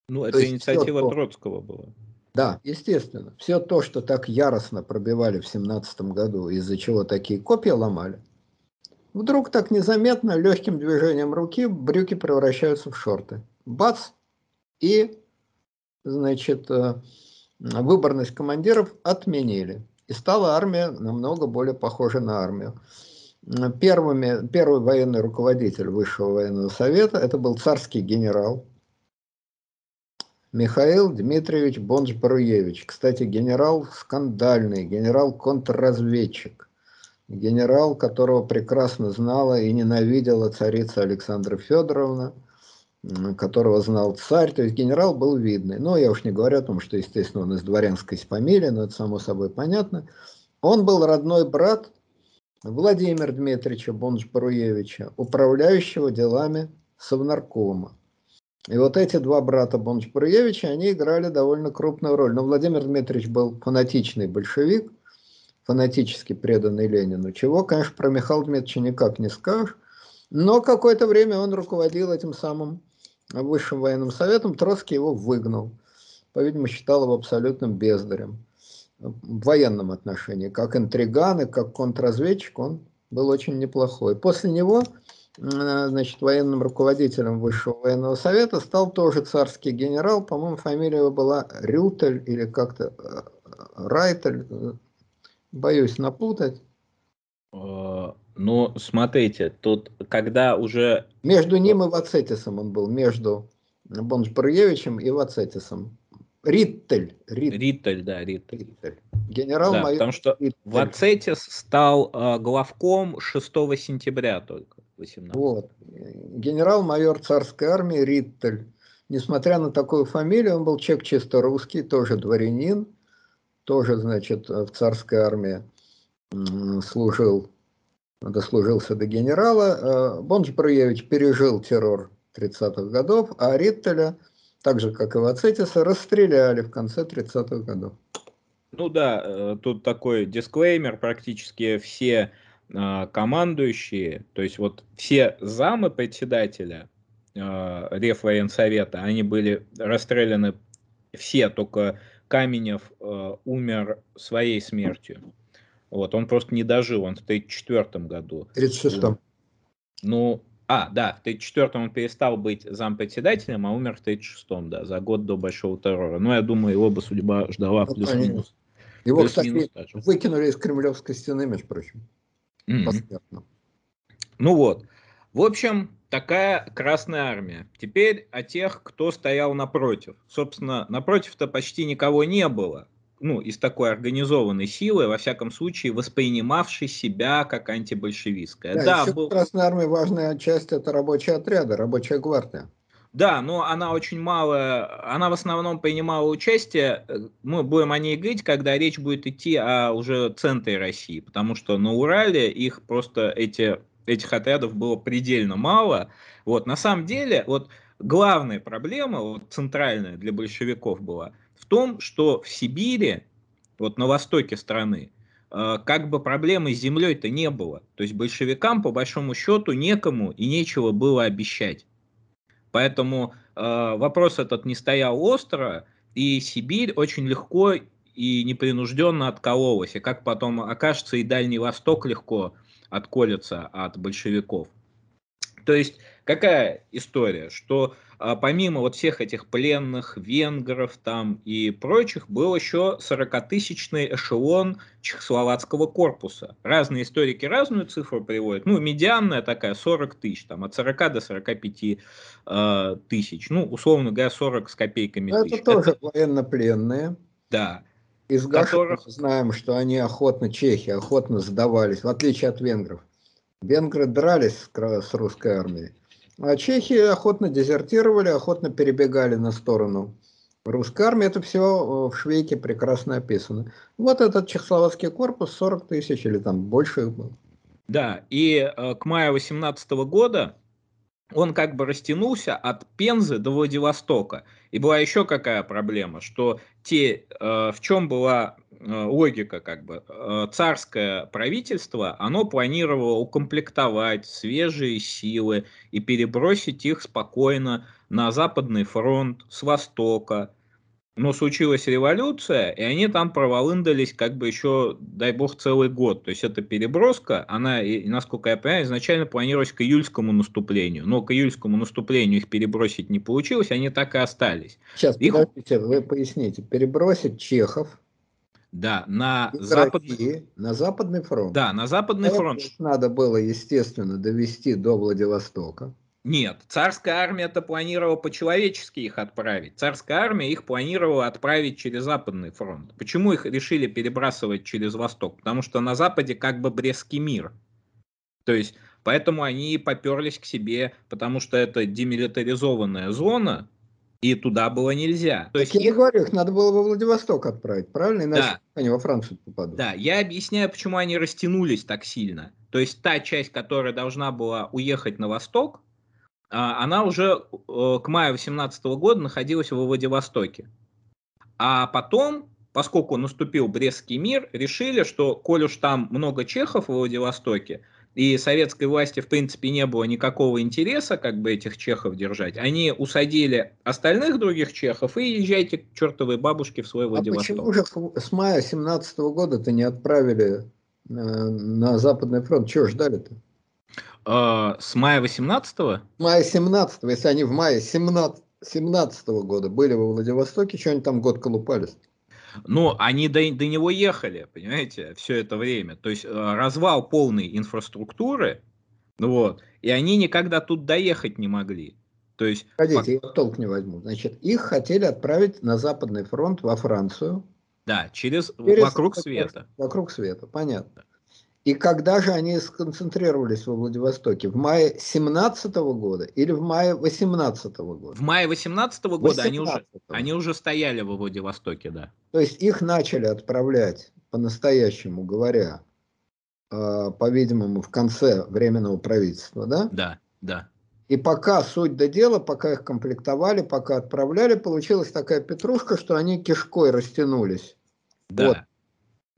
Ну, это инициатива то, Троцкого была. Да, естественно. Все то, что так яростно пробивали в 17 году, из-за чего такие копья ломали, вдруг так незаметно, легким движением руки, брюки превращаются в шорты. бац, и, значит, э, выборность командиров отменили. И стала армия намного более похожа на армию. Первыми, первый военный руководитель Высшего военного совета, это был царский генерал Михаил Дмитриевич Бонж-Баруевич. Кстати, генерал скандальный, генерал-контрразведчик. Генерал, которого прекрасно знала и ненавидела царица Александра Федоровна, которого знал царь. То есть генерал был видный. Но я уж не говорю о том, что, естественно, он из дворянской фамилии, но это само собой понятно. Он был родной брат Владимира Дмитриевича Бонч-Бруевича, управляющего делами Совнаркома. И вот эти два брата Бонч-Бруевича, они играли довольно крупную роль. Но Владимир Дмитриевич был фанатичный большевик, фанатически преданный Ленину, чего, конечно, про Михаила Дмитриевича никак не скажешь. Но какое-то время он руководил этим самым Высшим военным советом, Троцкий его выгнал. По-видимому, считал его абсолютным бездарем в военном отношении. Как интриган и как контрразведчик он был очень неплохой. После него значит, военным руководителем Высшего военного совета стал тоже царский генерал, по-моему, фамилия его была Рютель или как-то э, Райтель, боюсь напутать. Ну, смотрите, тут когда уже... Между ним и Вацетисом он был, между Бонж-Баруевичем и Вацетисом. Риттель. Риттель, Риттель да, Риттель. Риттель. Генерал да, Потому что Риттель. Вацетис стал э, главком 6 сентября только. 18. Вот. Генерал-майор царской армии Риттель. Несмотря на такую фамилию, он был человек чисто русский, тоже дворянин, тоже, значит, в царской армии служил, дослужился до генерала. Э, Бонч Бруевич пережил террор 30-х годов, а Раттэля – так же, как и Вацетиса, расстреляли в конце 30-х годов. Ну да, э, тут такой дисклеймер, практически все э, командующие, то есть вот все замы председателя Реввоенсовета, они были расстреляны все, только Каменев умер своей смертью. Вот, он просто не дожил, он в 1934 году. В 1936. Ну, а, да, в 34-м он перестал быть зампредседателем, а умер в 36-м, да, за год до Большого террора. Ну, я думаю, его бы судьба ждала ну, плюс-минус. Его, плюс кстати, выкинули из Кремлевской стены, между прочим. Mm-hmm. Ну вот. В общем, такая Красная Армия. Теперь о тех, кто стоял напротив. Собственно, напротив-то почти никого не было ну, из такой организованной силы, во всяком случае, воспринимавшей себя как антибольшевистская. Да, да еще был... Красная Армия важная часть это рабочие отряды, рабочая гвардия. Да, но она очень мало, она в основном принимала участие, э, мы будем о ней говорить, когда речь будет идти о уже центре России, потому что на Урале их просто эти, этих отрядов было предельно мало. Вот, на самом деле, вот главная проблема, вот, центральная для большевиков была – в том, что в Сибири, вот на востоке страны, э, как бы проблемы с землей-то не было. То есть большевикам, по большому счету, некому и нечего было обещать. Поэтому э, вопрос этот не стоял остро, и Сибирь очень легко и непринужденно откололась. И как потом окажется, и Дальний Восток легко отколется от большевиков. То есть какая история, что помимо вот всех этих пленных венгров там и прочих, был еще 40-тысячный эшелон чехословацкого корпуса. Разные историки разную цифру приводят. Ну, медианная такая 40 тысяч, там от 40 до 45 э, а, тысяч. Ну, условно говоря, 40 с копейками Это тысяч. тоже Это... военнопленные. Да. Из которых знаем, что они охотно, чехи, охотно сдавались, в отличие от венгров. Венгры дрались с русской армией, а чехи охотно дезертировали, охотно перебегали на сторону русской армии. Это все э, в Швейке прекрасно описано. Вот этот чехословацкий корпус, 40 тысяч или там больше их было. Да, и э, к маю 18 года он как бы растянулся от Пензы до Владивостока. И была еще какая проблема, что те, э, в чем была Э, логика как бы. Э, царское правительство, оно планировало укомплектовать свежие силы и перебросить их спокойно на Западный фронт с востока. Но случилась революция, и они там проволындались как бы еще, дай бог, целый год. То есть эта переброска, она, насколько я понимаю, изначально планировалась к июльскому наступлению. Но к июльскому наступлению их перебросить не получилось, они так и остались. Сейчас, их... подождите, вы поясните. Перебросить чехов да, на западный... на западный фронт. Да, на западный а фронт. Надо было, естественно, довести до Владивостока. Нет, царская армия это планировала по-человечески их отправить. Царская армия их планировала отправить через Западный фронт. Почему их решили перебрасывать через Восток? Потому что на Западе как бы Брестский мир. То есть, поэтому они поперлись к себе, потому что это демилитаризованная зона, и туда было нельзя. То есть я их... говорю, их надо было во Владивосток отправить, правильно? Иначе да. они во Францию попадут. Да, я объясняю, почему они растянулись так сильно. То есть та часть, которая должна была уехать на восток, она уже э, к маю 18 года находилась во Владивостоке. А потом, поскольку наступил Брестский мир, решили, что коль уж там много чехов в Владивостоке, и советской власти, в принципе, не было никакого интереса как бы этих чехов держать, они усадили остальных других чехов и езжайте к чертовой бабушке в свой Владивосток. А почему же с мая 17 года-то не отправили на, на Западный фронт? Чего ждали-то? Э, с мая 18-го? Мая 17 если они в мае 17 17 -го года были во Владивостоке, что они там год колупались? Ну, они до, до него ехали, понимаете, все это время. То есть э, развал полной инфраструктуры, вот, и они никогда тут доехать не могли. То есть, Погодите, по... я толк не возьму. Значит, их хотели отправить на Западный фронт во Францию. Да, через, через вокруг света. Вокруг света, понятно. И когда же они сконцентрировались во Владивостоке? В мае 17 года или в мае 18 года? В мае 18 года 18 они, уже, они уже стояли во Владивостоке, да. То есть их начали отправлять, по-настоящему говоря, э, по-видимому, в конце Временного правительства, да? Да, да. И пока суть до дела, пока их комплектовали, пока отправляли, получилась такая петрушка, что они кишкой растянулись. Да. Вот,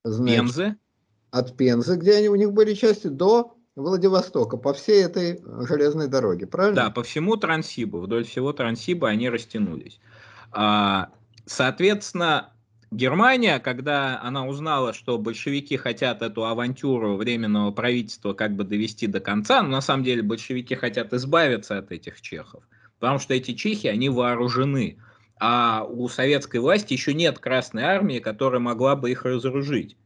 значит, Пензы? От Пензы, где они, у них были части, до Владивостока, по всей этой железной дороге, правильно? Да, по всему Транссибу, вдоль всего Транссиба они растянулись. А, соответственно, Германия, когда она узнала, что большевики хотят эту авантюру временного правительства как бы довести до конца, но на самом деле большевики хотят избавиться от этих чехов, потому что эти чехи, они вооружены, а у советской власти еще нет Красной Армии, которая могла бы их разоружить.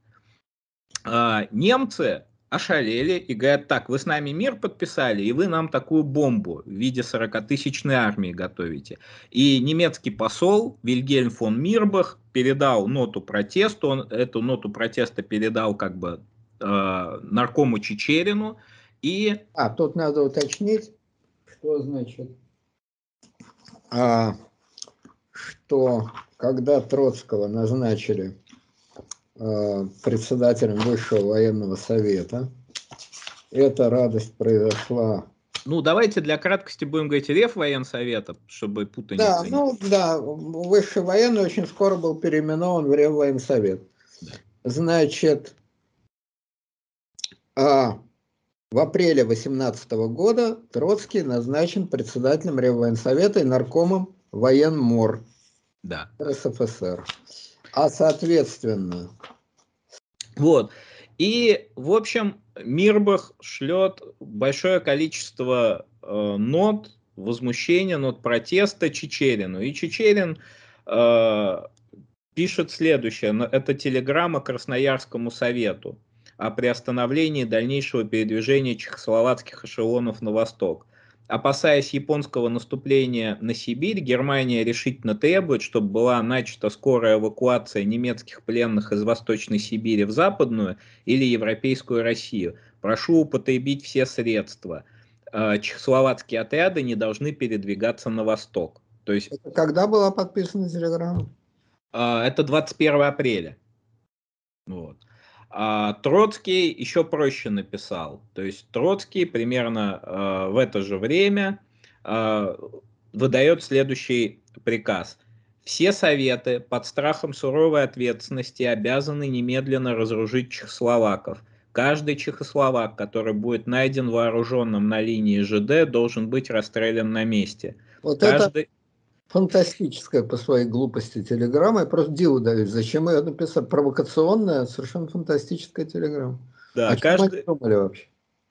А, немцы ошалели и говорят, так, вы с нами мир подписали, и вы нам такую бомбу в виде 40-тысячной армии готовите. И немецкий посол Вильгельм фон Мирбах передал ноту протеста, он эту ноту протеста передал как бы э, наркому Чечерину, и... А, тут надо уточнить, что значит, а, что когда Троцкого назначили председателем Высшего военного совета. Эта радость произошла. Ну, давайте для краткости будем говорить Рев военсовета, чтобы путаница Да, ну да, Высший военный очень скоро был переименован в Рев военсовет. Да. Значит, а, в апреле 18 года Троцкий назначен председателем Реввоенсовета и наркомом военмор да. РСФСР. А соответственно... Вот. И, в общем, Мирбах шлет большое количество э, нот возмущения, нот протеста Чечерину. И Чечерин э, пишет следующее. Это телеграмма Красноярскому совету о приостановлении дальнейшего передвижения чехословацких эшелонов на восток. Опасаясь японского наступления на Сибирь, Германия решительно требует, чтобы была начата скорая эвакуация немецких пленных из Восточной Сибири в Западную или Европейскую Россию. Прошу употребить все средства. Э, чехословацкие отряды не должны передвигаться на восток. То есть, это когда была подписана телеграмма? Э, это 21 апреля. Вот. А Троцкий еще проще написал. То есть Троцкий примерно э, в это же время э, выдает следующий приказ. Все советы под страхом суровой ответственности обязаны немедленно разоружить чехословаков. Каждый чехословак, который будет найден вооруженным на линии ЖД, должен быть расстрелян на месте. Вот Каждый... это фантастическая по своей глупости телеграмма. Я просто диву даюсь. Зачем ее написать? Провокационная, совершенно фантастическая телеграмма. Да, О каждый, думали вообще?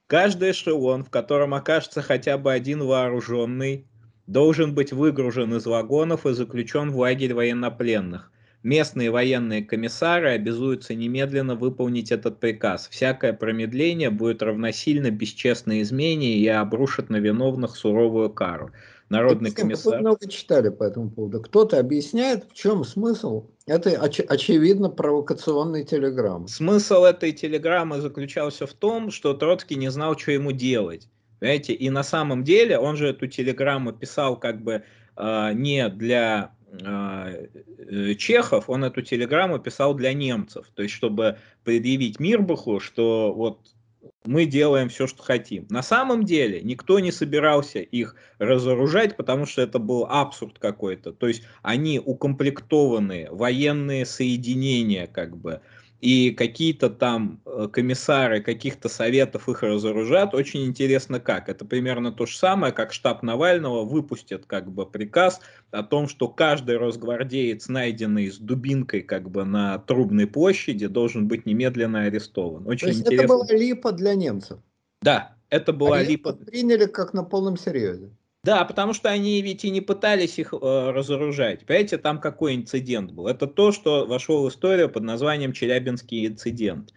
Каждый эшелон, в котором окажется хотя бы один вооруженный, должен быть выгружен из вагонов и заключен в лагерь военнопленных. Местные военные комиссары обязуются немедленно выполнить этот приказ. Всякое промедление будет равносильно бесчестной измене и обрушит на виновных суровую кару. Народный Это, комиссар... много читали по этому поводу. Кто-то объясняет, в чем смысл Это оч- очевидно провокационной телеграммы. Смысл этой телеграммы заключался в том, что Троцкий не знал, что ему делать. Понимаете? И на самом деле он же эту телеграмму писал как бы э, не для а, э, чехов, он эту телеграмму писал для немцев, то есть чтобы предъявить Мирбаху, что вот мы делаем все, что хотим. На самом деле никто не собирался их разоружать, потому что это был абсурд какой-то. То есть они укомплектованные военные соединения, как бы, и какие-то там э, комиссары каких-то советов их разоружат, очень интересно как. Это примерно то же самое, как штаб Навального выпустит как бы приказ о том, что каждый росгвардеец, найденный с дубинкой как бы на Трубной площади, должен быть немедленно арестован. Очень то есть интересно. это была липа для немцев? Да, это была Они липа. приняли как на полном серьезе. Да, потому что они ведь и не пытались их э, разоружать. Понимаете, там какой инцидент был? Это то, что вошло в историю под названием Челябинский инцидент.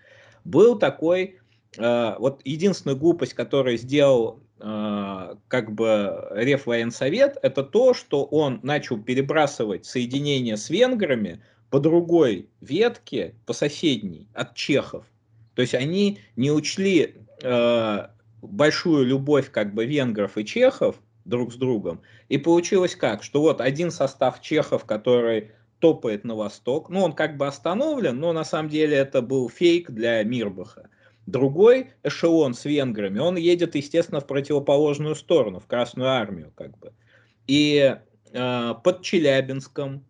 Был такой, э, вот единственная глупость, которую сделал э, как бы Реввоенсовет, это то, что он начал перебрасывать соединения с венграми по другой ветке, по соседней, от чехов. То есть они не учли э, большую любовь как бы венгров и чехов, друг с другом. И получилось как, что вот один состав чехов, который топает на восток, ну он как бы остановлен, но на самом деле это был фейк для Мирбаха. Другой эшелон с венграми, он едет, естественно, в противоположную сторону, в Красную Армию, как бы. И э, под Челябинском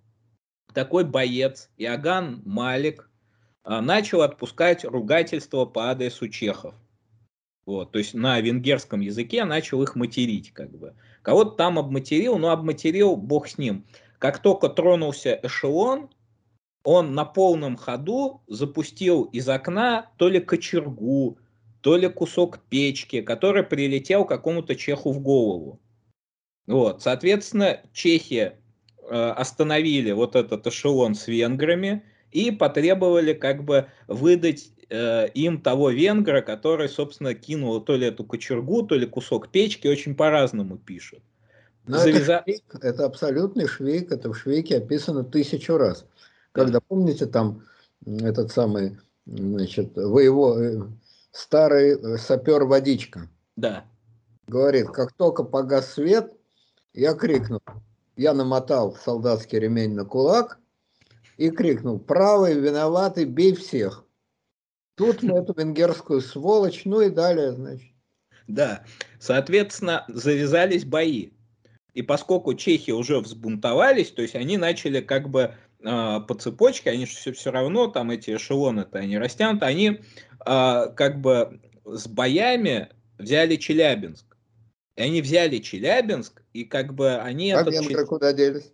такой боец Иоганн Малик э, начал отпускать ругательства по адресу чехов. Вот, то есть на венгерском языке начал их материть, как бы. Кого-то там обматерил, но обматерил, бог с ним. Как только тронулся эшелон, он на полном ходу запустил из окна то ли кочергу, то ли кусок печки, который прилетел какому-то чеху в голову. Вот, соответственно, чехи э, остановили вот этот эшелон с венграми и потребовали как бы выдать э, им того венгра, который, собственно, кинул то ли эту кочергу, то ли кусок печки, очень по-разному пишут. Но Завяза... это, швейк, это абсолютный швейк, это в швейке описано тысячу раз. Когда, да. помните, там этот самый, значит, вы его э, старый э, сапер водичка. Да. Говорит, как только погас свет, я крикнул, я намотал солдатский ремень на кулак и крикнул, правый виноватый, бей всех. Тут мы эту венгерскую сволочь, ну и далее, значит. Да, соответственно, завязались бои. И поскольку чехи уже взбунтовались, то есть они начали как бы э, по цепочке, они же все, все равно, там эти эшелоны-то они растянуты, они э, как бы с боями взяли Челябинск. И они взяли Челябинск, и как бы они... А этот венгры куда делись?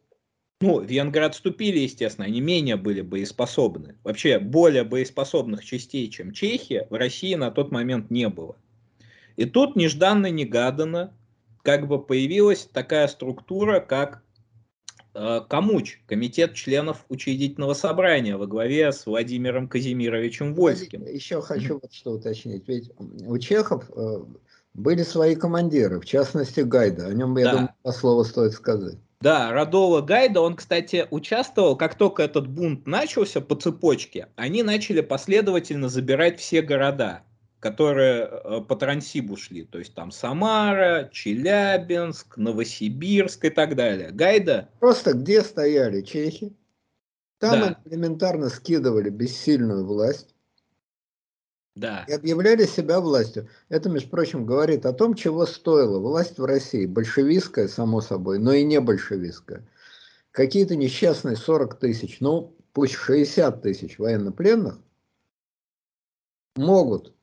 Ну, венгры отступили, естественно, они менее были боеспособны. Вообще, более боеспособных частей, чем Чехия, в России на тот момент не было. И тут нежданно-негаданно как бы появилась такая структура, как э, Камуч, комитет членов учредительного собрания во главе с Владимиром Казимировичем Вольским. Еще хочу вот что уточнить. Ведь у чехов э, были свои командиры, в частности Гайда. О нем, я да. думаю, по слову стоит сказать. Да, Радова Гайда, он, кстати, участвовал, как только этот бунт начался по цепочке, они начали последовательно забирать все города, которые э, по Трансибу шли, то есть там Самара, Челябинск, Новосибирск и так далее. Гайда... Просто где стояли чехи, там да. элементарно скидывали бессильную власть, да. И объявляли себя властью. Это, между прочим, говорит о том, чего стоила власть в России. Большевистская, само собой, но и не большевистская. Какие-то несчастные 40 тысяч, ну пусть 60 тысяч военнопленных могут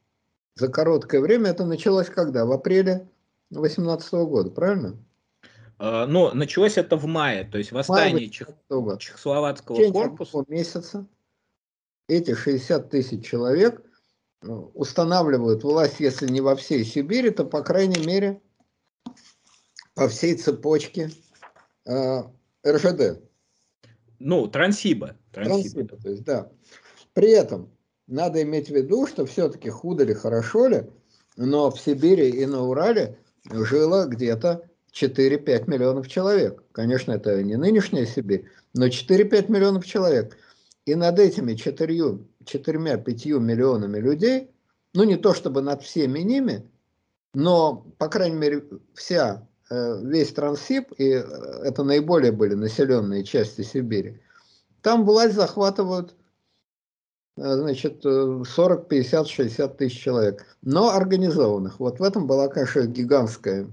за короткое время, это началось когда? В апреле 2018 года, правильно? Э, но началось это в мае, то есть восстание Чех... Чехословацкого корпуса. месяца эти 60 тысяч человек устанавливают власть, если не во всей Сибири, то, по крайней мере, по всей цепочке э, РЖД. Ну, Трансиба. Трансиба. Трансиба, то есть, да. При этом надо иметь в виду, что все-таки худо ли, хорошо ли, но в Сибири и на Урале жило где-то 4-5 миллионов человек. Конечно, это не нынешняя Сибирь, но 4-5 миллионов человек. И над этими 4-5 миллионами людей, ну не то чтобы над всеми ними, но, по крайней мере, вся, э, весь Транссиб, и э, это наиболее были населенные части Сибири, там власть захватывают Э, значит, 40, 50, 60 тысяч человек, но организованных. Вот в этом была, конечно, гигантское,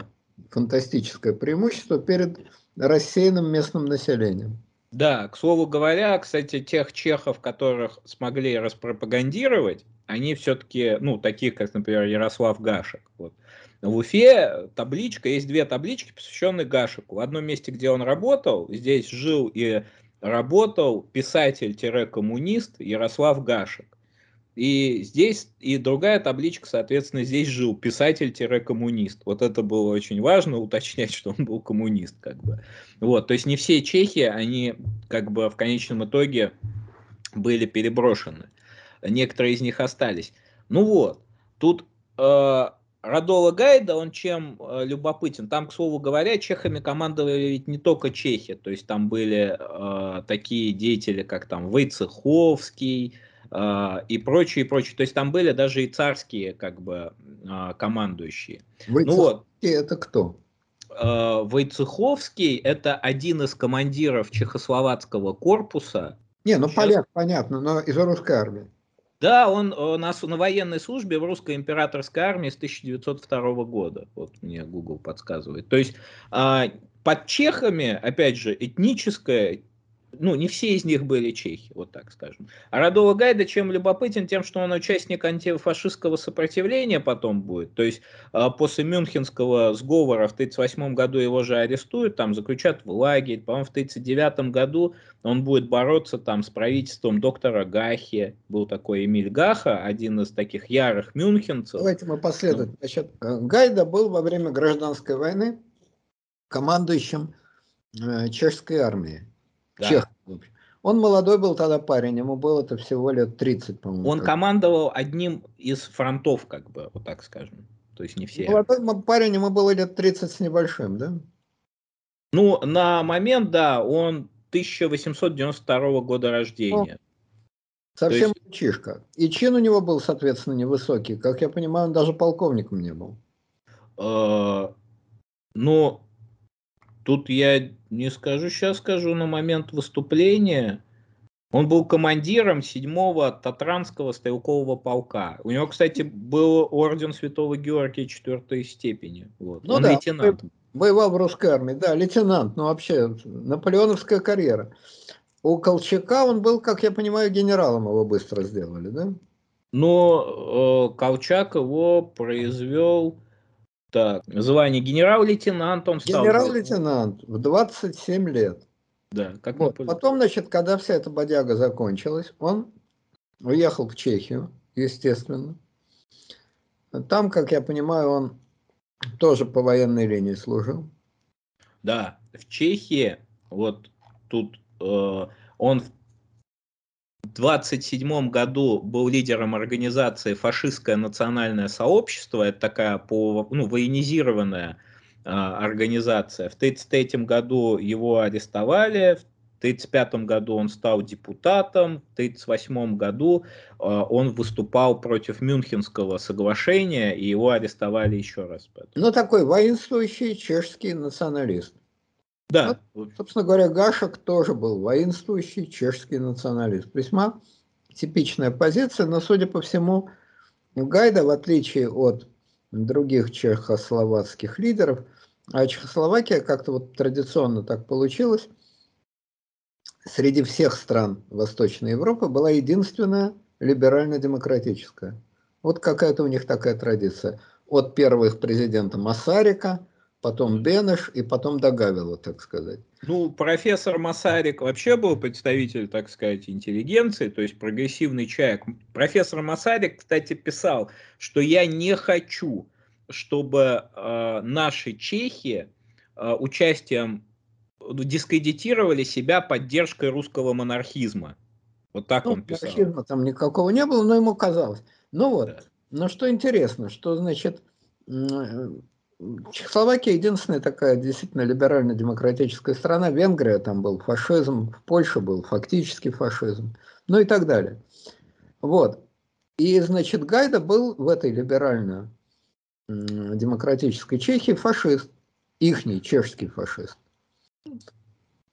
фантастическое преимущество перед рассеянным местным населением. Да, к слову говоря, кстати, тех чехов, которых смогли распропагандировать, они все-таки, ну, таких, как, например, Ярослав Гашек. Вот. В Уфе табличка, есть две таблички, посвященные Гашеку. В одном месте, где он работал, здесь жил и работал писатель-коммунист Ярослав Гашек. И здесь, и другая табличка, соответственно, здесь жил писатель-коммунист. Вот это было очень важно уточнять, <laughs> что он был коммунист, как бы. Вот, то есть не все чехи, они как бы в конечном итоге были переброшены. Некоторые из них остались. Ну вот, тут э, Радола Гайда, он чем э, любопытен? Там, к слову говоря, чехами командовали ведь не только чехи, то есть там были э, такие деятели, как там Войцеховский и прочие, и прочие. То есть там были даже и царские как бы э, командующие. Войцеховский ну вот. это кто? Э, Войцеховский это один из командиров чехословацкого корпуса. Не, ну Сейчас... понятно, но из русской армии. Да, он у нас на военной службе в русской императорской армии с 1902 года. Вот мне Google подсказывает. То есть а, под чехами, опять же, этническое ну, не все из них были чехи, вот так скажем. А Радола Гайда чем любопытен? Тем, что он участник антифашистского сопротивления потом будет. То есть а, после Мюнхенского сговора в 1938 году его же арестуют, там заключат в лагерь. По-моему, в 1939 году он будет бороться там с правительством доктора Гахи. Был такой Эмиль Гаха, один из таких ярых мюнхенцев. Давайте мы последовательно. Значит, э, Гайда был во время гражданской войны командующим э, чешской армии. Да. Чех. Он молодой был тогда парень, ему было это всего лет 30, по-моему. Он командовал одним из фронтов, как бы, вот так скажем. То есть не все. Молодой парень, ему было лет 30 с небольшим, да? Ну, на момент, да, он 1892 года рождения. О, совсем есть... мальчишка. И чин у него был, соответственно, невысокий. Как я понимаю, он даже полковником не был. Э, ну, Тут я не скажу, сейчас скажу, на момент выступления он был командиром 7-го Татранского стрелкового полка. У него, кстати, был орден Святого Георгия 4 степени. Вот. Ну он да, лейтенант. Воевал в русской армии, да, лейтенант, ну вообще наполеоновская карьера. У Колчака он был, как я понимаю, генералом его быстро сделали, да? Но э, Колчак его произвел так, звание генерал-лейтенант он стал. Генерал-лейтенант в 27 лет. Да, как вот. Потом, значит, когда вся эта бодяга закончилась, он уехал в Чехию, естественно. Там, как я понимаю, он тоже по военной линии служил. Да, в Чехии, вот тут э, он в 1927 году был лидером организации «Фашистское национальное сообщество». Это такая по, ну, военизированная э, организация. В 1933 году его арестовали, в 1935 году он стал депутатом, в 1938 году э, он выступал против Мюнхенского соглашения, и его арестовали еще раз. Ну, такой воинствующий чешский националист. Да. Вот, собственно говоря, Гашек тоже был воинствующий чешский националист. Весьма типичная позиция, но, судя по всему, Гайда, в отличие от других чехословацких лидеров, а Чехословакия как-то вот традиционно так получилось, среди всех стран Восточной Европы была единственная либерально-демократическая. Вот какая-то у них такая традиция. От первых президента Масарика потом Бенеш и потом до Гавила, так сказать. Ну, профессор Масарик вообще был представитель, так сказать, интеллигенции, то есть прогрессивный человек. Профессор Масарик, кстати, писал, что я не хочу, чтобы э, наши чехи э, участием дискредитировали себя поддержкой русского монархизма. Вот так ну, он писал. Монархизма там никакого не было, но ему казалось. Ну вот, да. но что интересно, что значит Чехословакия единственная такая действительно либерально-демократическая страна. Венгрия там был фашизм, в Польше был фактически фашизм, ну и так далее. Вот. И, значит, Гайда был в этой либерально-демократической Чехии фашист, ихний чешский фашист.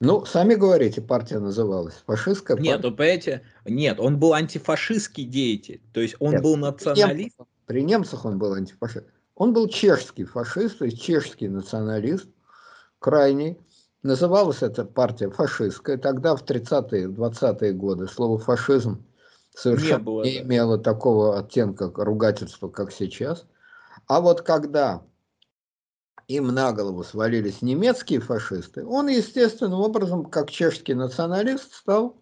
Ну, сами говорите, партия называлась фашистская партия. Нет, вы понимаете, нет, он был антифашистский деятель, то есть он нет, был националист. При немцах, он был антифашист. Он был чешский фашист, то есть чешский националист, крайний. Называлась эта партия фашистская. Тогда, в 30-е, 20-е годы, слово фашизм совершенно не, было, не да. имело такого оттенка ругательства, как сейчас. А вот когда им на голову свалились немецкие фашисты, он естественным образом, как чешский националист, стал,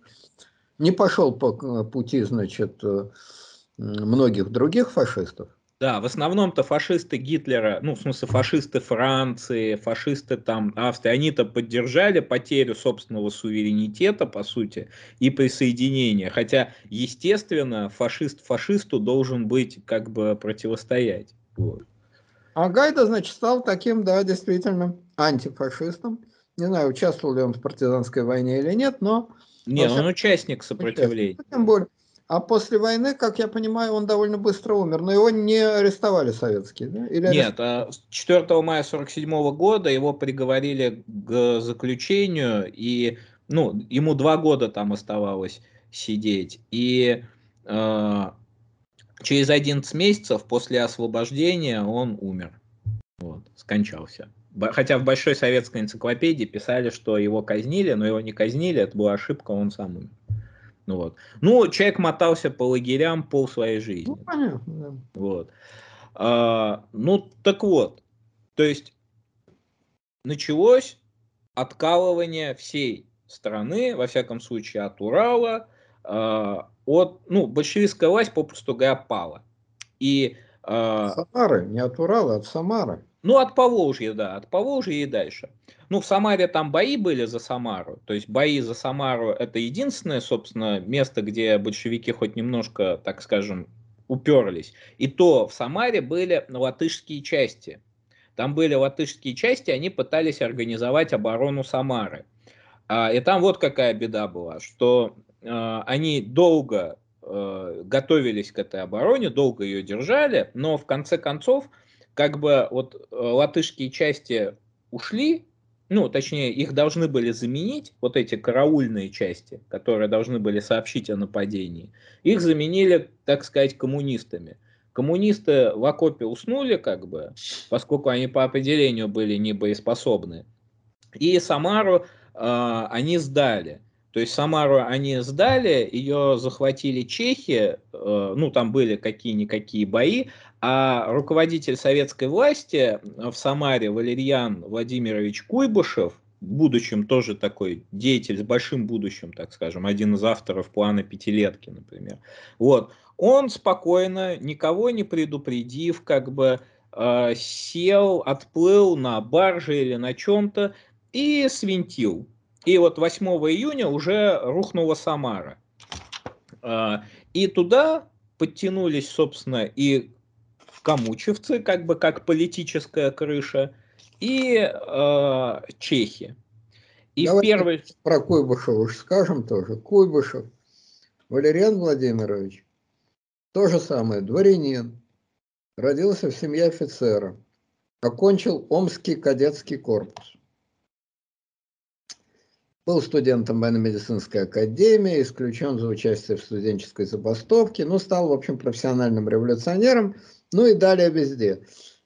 не пошел по пути, значит, э, многих других фашистов. Да, в основном-то фашисты Гитлера, ну, в смысле, фашисты Франции, фашисты там Австрии, они-то поддержали потерю собственного суверенитета, по сути, и присоединение. Хотя, естественно, фашист фашисту должен быть, как бы, противостоять. Вот. А Гайда, значит, стал таким, да, действительно, антифашистом. Не знаю, участвовал ли он в партизанской войне или нет, но... Нет, он участник сопротивления. Участник. Тем более. А после войны, как я понимаю, он довольно быстро умер, но его не арестовали советские, да? Или Нет, арестовали? 4 мая 1947 года его приговорили к заключению, и ну, ему два года там оставалось сидеть. И э, Через 11 месяцев после освобождения он умер. Вот, скончался. Хотя в Большой советской энциклопедии писали, что его казнили, но его не казнили, это была ошибка, он сам умер. Ну, вот. ну человек мотался по лагерям пол своей жизни. Ну, понятно, да. Вот. А, ну, так вот. То есть началось откалывание всей страны, во всяком случае от Урала, а, от, ну, большевистская власть, попросту говоря, пала. И, э, Самары, не от Урала, а от Самары. Ну, от Поволжья, да, от Поволжья и дальше. Ну, в Самаре там бои были за Самару, то есть бои за Самару это единственное, собственно, место, где большевики хоть немножко, так скажем, уперлись. И то в Самаре были латышские части. Там были латышские части, они пытались организовать оборону Самары. А, и там вот какая беда была, что а, они долго э, готовились к этой обороне, долго ее держали, но в конце концов, как бы вот э, латышские части ушли, ну, точнее, их должны были заменить, вот эти караульные части, которые должны были сообщить о нападении, их заменили, так сказать, коммунистами. Коммунисты в окопе уснули, как бы, поскольку они по определению были не боеспособны. И Самару э, они сдали. То есть Самару они сдали, ее захватили чехи, э, ну там были какие-никакие бои, а руководитель советской власти в Самаре Валерьян Владимирович Куйбышев, в будущем тоже такой деятель с большим будущим, так скажем, один из авторов плана пятилетки, например. Вот, он спокойно, никого не предупредив, как бы э, сел, отплыл на барже или на чем-то и свинтил и вот 8 июня уже рухнула Самара. А, и туда подтянулись, собственно, и камучевцы, как бы как политическая крыша, и э, чехи. И Давайте первый... про Куйбышева скажем тоже. Куйбышев, Валериан Владимирович, то же самое, дворянин, родился в семье офицера, окончил Омский кадетский корпус. Был студентом военно-медицинской академии, исключен за участие в студенческой забастовке, но стал, в общем, профессиональным революционером, ну и далее везде.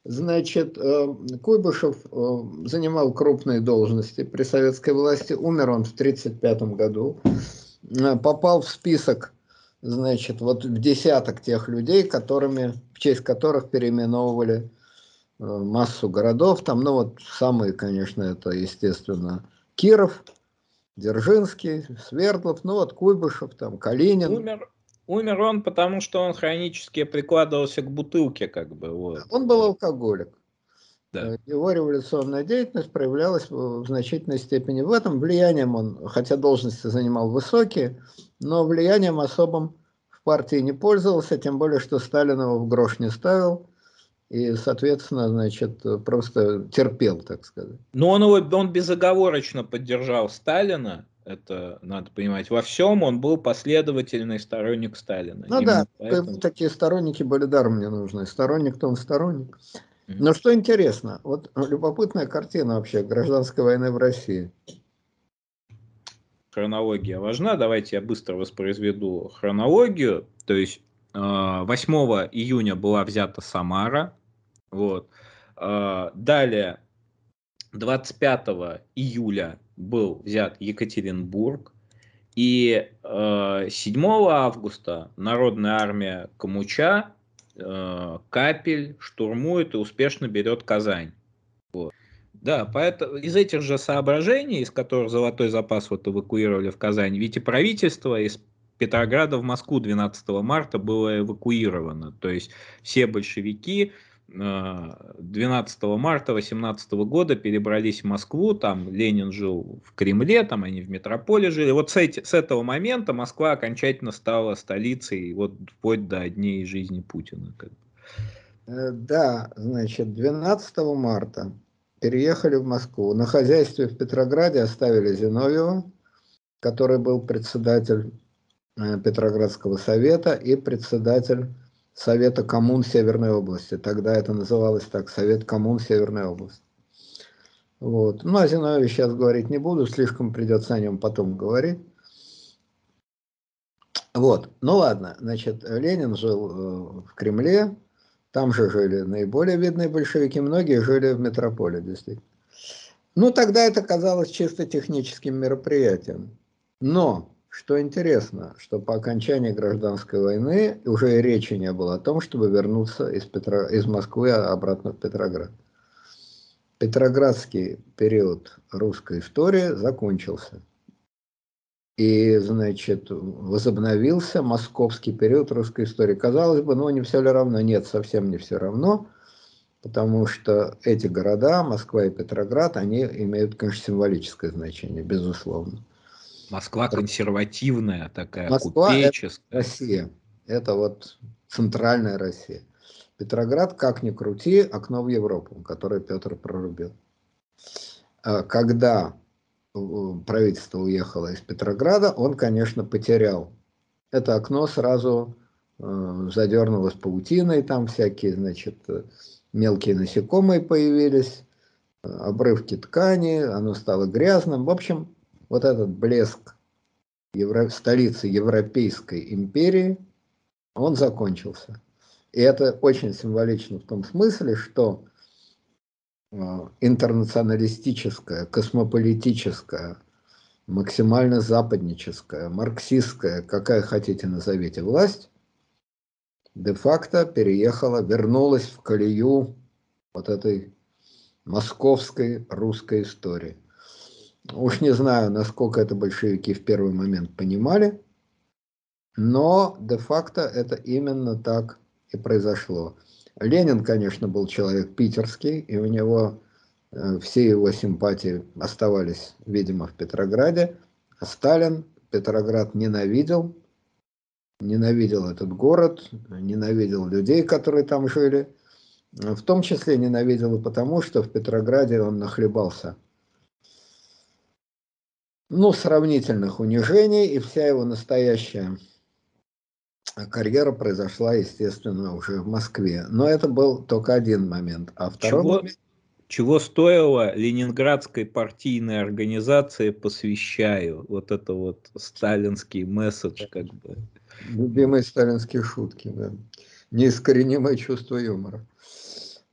Значит, э, Куйбышев э, занимал крупные должности при советской власти, умер он в 1935 году, э, попал в список, значит, вот в десяток тех людей, которыми, в честь которых переименовывали массу городов. Там, ну вот самые, конечно, это, естественно, Киров, Дзержинский, Свердлов, ну вот Куйбышев, там Калинин. Умер, умер он, потому что он хронически прикладывался к бутылке, как бы. Вот. Он был алкоголик. Да. Э, его революционная деятельность проявлялась в значительной степени в этом. Влиянием он, хотя должности занимал высокие, но влиянием особым в партии не пользовался, тем более, что Сталин его в грош не ставил и, соответственно, значит, просто терпел, так сказать. Но он, его, он безоговорочно поддержал Сталина, это надо понимать. Во всем он был последовательный сторонник Сталина. Ну Именно да, поэтому... такие сторонники были даром не нужны. Сторонник-то он сторонник. Но что интересно, вот любопытная картина вообще гражданской войны в России. Хронология важна. Давайте я быстро воспроизведу хронологию. То есть 8 э, июня была взята Самара, вот. А, далее, 25 июля был взят Екатеринбург. И 7 а, августа Народная армия Камуча, а, Капель штурмует и успешно берет Казань. Вот. Да, поэтому из этих же соображений, из которых золотой запас вот эвакуировали в Казань, ведь и правительство из Петрограда в Москву 12 марта было эвакуировано. То есть все большевики 12 марта 18 года перебрались в Москву, там Ленин жил в Кремле, там они в метрополе жили. Вот с, эти, с этого момента Москва окончательно стала столицей, вот вплоть до дней жизни Путина. Э, да, значит, 12 марта переехали в Москву. На хозяйстве в Петрограде оставили Зиновьева, который был председатель э, Петроградского совета и председатель Совета коммун Северной области. Тогда это называлось так, Совет коммун Северной области. Вот. Ну, о Зиновьеве сейчас говорить не буду, слишком придется о нем потом говорить. Вот, ну ладно, значит, Ленин жил э, в Кремле, там же жили наиболее видные большевики, многие жили в метрополе, действительно. Ну, тогда это казалось чисто техническим мероприятием. Но что интересно, что по окончании гражданской войны уже и речи не было о том, чтобы вернуться из, Петро... из Москвы обратно в Петроград. Петроградский период русской истории закончился. И, значит, возобновился московский период русской истории. Казалось бы, ну не все ли равно? Нет, совсем не все равно, потому что эти города, Москва и Петроград, они имеют, конечно, символическое значение, безусловно. Москва консервативная такая, Москва купеческая. Это Россия. Это вот центральная Россия. Петроград, как ни крути, окно в Европу, которое Петр прорубил. А когда э, правительство уехало из Петрограда, он, конечно, потерял. Это окно сразу э, задернулось паутиной, там всякие, значит, мелкие насекомые появились, обрывки ткани, оно стало грязным. В общем, вот этот блеск евро... столицы Европейской империи, он закончился. И это очень символично в том смысле, что э, интернационалистическая, космополитическая, максимально западническая, марксистская, какая хотите назовите власть, де-факто переехала, вернулась в колею вот этой московской русской истории. Уж не знаю, насколько это большевики в первый момент понимали, но де-факто это именно так и произошло. Ленин, конечно, был человек питерский, и у него э, все его симпатии оставались, видимо, в Петрограде. А Сталин Петроград ненавидел, ненавидел этот город, ненавидел людей, которые там жили. В том числе ненавидел и потому, что в Петрограде он нахлебался ну, сравнительных унижений, и вся его настоящая карьера произошла, естественно, уже в Москве. Но это был только один момент. А второй чего, момент... Чего стоило Ленинградской партийной организации «Посвящаю». Вот это вот сталинский месседж как бы. Любимые сталинские шутки, да. Неискоренимое чувство юмора.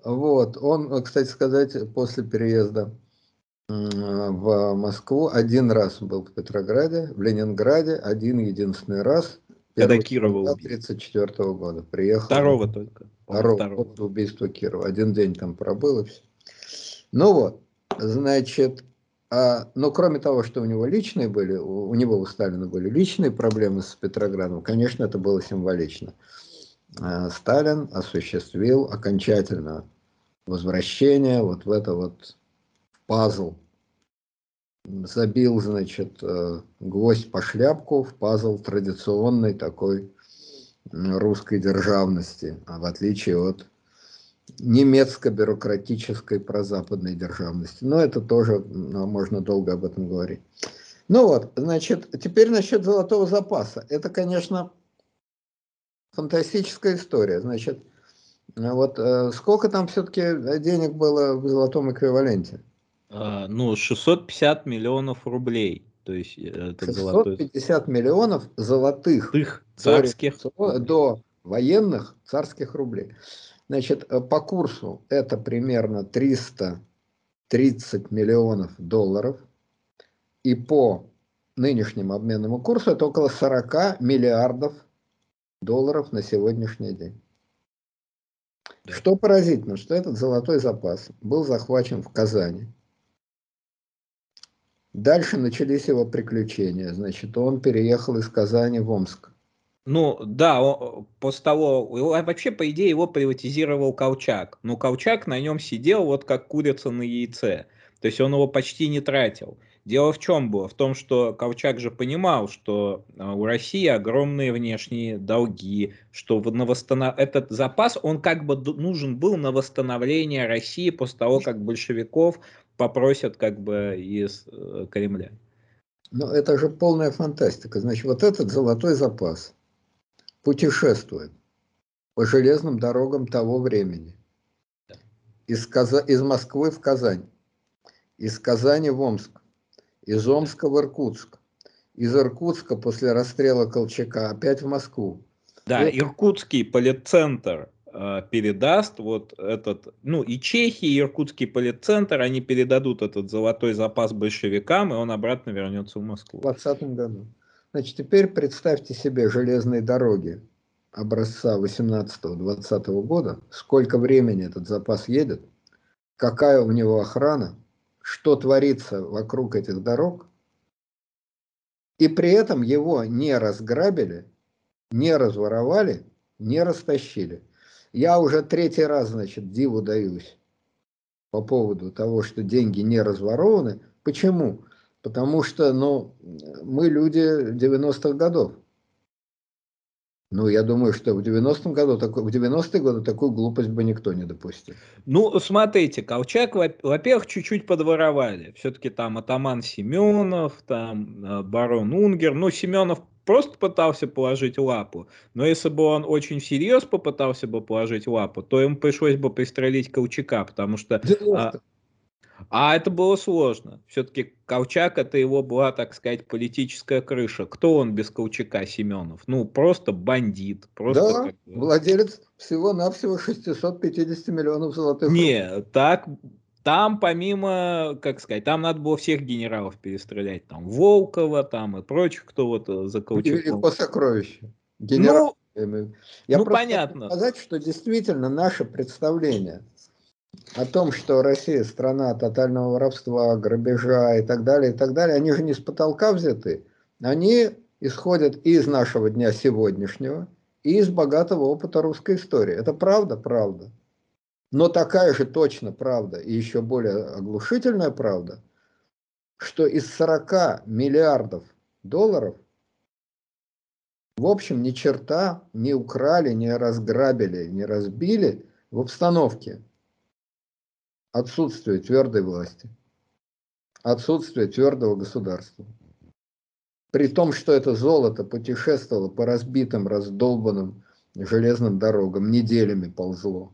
Вот. Он, кстати сказать, после переезда в Москву, один раз был в Петрограде, в Ленинграде, один единственный раз Когда Кирова убили. 34 -го года приехал. Второго только. Второго, второго. после убийства Кирова. Один день там пробыл и все. Ну вот, значит, а, но кроме того, что у него личные были, у, у него у Сталина были личные проблемы с Петроградом, конечно, это было символично. А, Сталин осуществил окончательно возвращение вот в это вот пазл. Забил, значит, э, гвоздь по шляпку в пазл традиционной такой русской державности, а в отличие от немецко-бюрократической прозападной державности. Но это тоже можно долго об этом говорить. Ну вот, значит, теперь насчет золотого запаса. Это, конечно, фантастическая история. Значит, вот э, сколько там все-таки денег было в золотом эквиваленте? А, ну, 650 миллионов рублей. То есть э, это 650 золотой... миллионов золотых Тых царских до, до военных царских рублей. Значит, э, по курсу это примерно 330 миллионов долларов. И по нынешнему обменному курсу это около 40 миллиардов долларов на сегодняшний день. Да. Что поразительно, что этот золотой запас был захвачен в Казани. Дальше начались его приключения. Значит, он переехал из Казани в Омск. Ну, да, он, после того, вообще, по идее, его приватизировал Колчак. Но Колчак на нем сидел вот как курица на яйце. То есть он его почти не тратил. Дело в чем было? В том, что Колчак же понимал, что а, у России огромные внешние долги, что на восстанов... этот запас, он как бы нужен был на восстановление России после того, как большевиков попросят как бы из э, Кремля. Ну, это же полная фантастика. Значит, вот этот золотой запас – путешествует по железным дорогам того времени. Из, Каза... из Москвы в Казань, из Казани в Омск, из Омска в Иркутск, из Иркутска после расстрела Колчака опять в Москву. Да, и... Иркутский полицентр передаст вот этот, ну и Чехия, и Иркутский полицентр, они передадут этот золотой запас большевикам, и он обратно вернется в Москву. В 2020 году. Значит, теперь представьте себе железные дороги образца 18-20 года, сколько времени этот запас едет, какая у него охрана, что творится вокруг этих дорог, и при этом его не разграбили, не разворовали, не растащили. Я уже третий раз, значит, диву даюсь по поводу того, что деньги не разворованы. Почему? Потому что, ну, мы люди 90-х годов. Ну, я думаю, что в 90-м году, в 90-е годы такую глупость бы никто не допустил. Ну, смотрите, Колчак, во-первых, чуть-чуть подворовали. Все-таки там атаман Семенов, там э, барон Унгер. Ну, Семенов просто пытался положить лапу. Но если бы он очень всерьез попытался бы положить лапу, то ему пришлось бы пристрелить Колчака, потому что... А, а это было сложно. Все-таки Колчак это его была, так сказать, политическая крыша. Кто он без Колчака, Семенов? Ну, просто бандит. Просто да, как... владелец всего-навсего 650 миллионов золотых. Не, так, там помимо, как сказать, там надо было всех генералов перестрелять. Там Волкова там и прочих, кто вот э, за Колчаком. Велико сокровище. Генерал... Ну, Я ну понятно. сказать, что действительно наше представление – о том, что Россия страна тотального воровства, грабежа и так далее, и так далее, они же не с потолка взяты. Они исходят из нашего дня сегодняшнего и из богатого опыта русской истории. Это правда? Правда. Но такая же точно правда и еще более оглушительная правда, что из 40 миллиардов долларов в общем ни черта не украли, не разграбили, не разбили в обстановке отсутствие твердой власти, отсутствие твердого государства. При том, что это золото путешествовало по разбитым, раздолбанным железным дорогам, неделями ползло.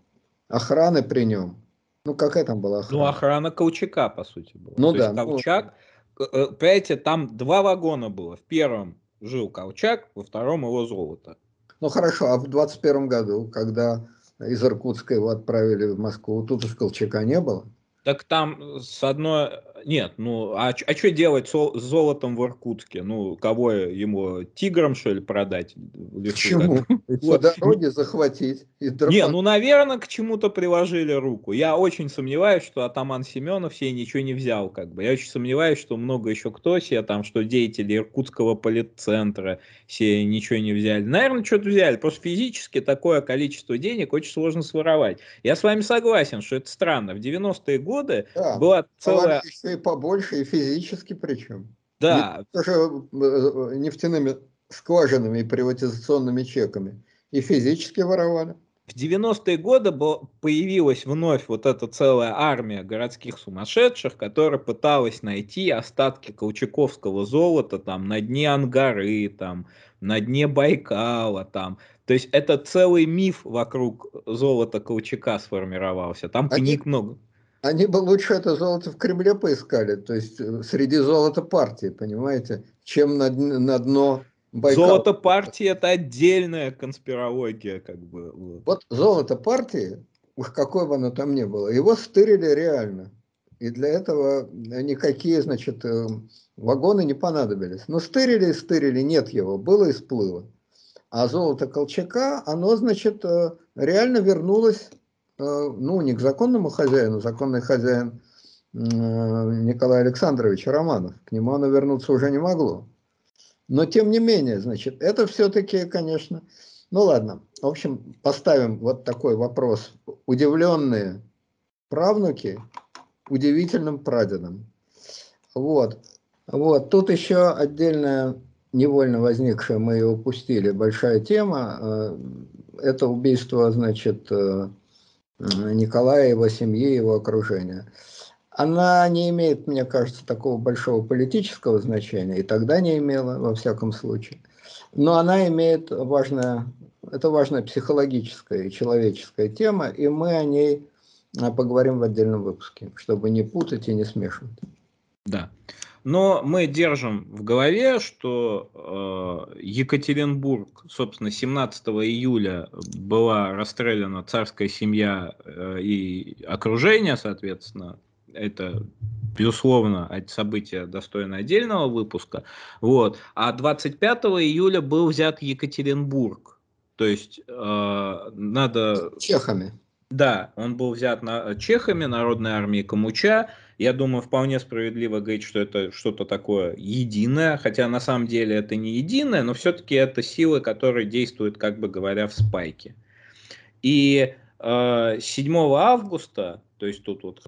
Охраны при нем. Ну, какая там была охрана? Ну, охрана Колчака, по сути, была. Ну, То да. Есть ну, Колчак, ну... понимаете, там два вагона было. В первом жил Колчак, во втором его золото. Ну, хорошо, а в 21 году, когда из Иркутска его отправили в Москву. Тут уж Колчака не было. Так там с одной... нет, ну а, а что делать с золотом в Иркутске? Ну, кого ему, тиграм, что ли, продать? Почему? <laughs> По дороге захватить. И Не, ну, наверное, к чему-то приложили руку. Я очень сомневаюсь, что атаман Семенов себе ничего не взял. Как бы. Я очень сомневаюсь, что много еще кто себе там, что деятели Иркутского политцентра себе ничего не взяли. Наверное, что-то взяли. Просто физически такое количество денег очень сложно своровать. Я с вами согласен, что это странно. В 90-е годы да, была целая... И побольше, и физически причем. Да. Тоже э, нефтяными скважинами и приватизационными чеками. И физически воровали. В 90-е годы появилась вновь вот эта целая армия городских сумасшедших, которая пыталась найти остатки колчаковского золота там на дне Ангары, там, на дне Байкала. Там. То есть это целый миф вокруг золота Колчака сформировался. Там они, книг много. Они бы лучше это золото в Кремле поискали, то есть э, среди золота партии, понимаете, чем на, на дно Байкал. Золото партии это отдельная конспирология, как бы. Вот. золото партии, уж какое бы оно там ни было, его стырили реально. И для этого никакие, значит, э, вагоны не понадобились. Но стырили и стырили, нет его, было и сплыло. А золото Колчака, оно, значит, э, реально вернулось, э, ну, не к законному хозяину, законный хозяин Николай Александрович Романов, к нему оно вернуться уже не могло. Но тем не менее, значит, это все-таки, конечно, ну ладно, в общем, поставим вот такой вопрос. Удивленные правнуки удивительным прадедом. Вот. Вот. Тут еще отдельная, невольно возникшая, мы ее упустили, большая тема. Э, это убийство, значит, э, Николая, его семьи, его окружения она не имеет, мне кажется, такого большого политического значения, и тогда не имела, во всяком случае. Но она имеет важное, это важная психологическая и человеческая тема, и мы о ней а, поговорим в отдельном выпуске, чтобы не путать и не смешивать. Да. Но мы держим в голове, что э, Екатеринбург, собственно, 17 июля была расстреляна царская семья э, и окружение, соответственно, это безусловно, событие достойно отдельного выпуска. Вот. А 25 июля был взят Екатеринбург. То есть э, надо... Чехами. Да, он был взят на, чехами, Народной армией Камуча. Я думаю, вполне справедливо говорить, что это что-то такое единое, хотя на самом деле это не единое, но все-таки это силы, которые действуют, как бы говоря, в спайке. И э, 7 августа, то есть тут вот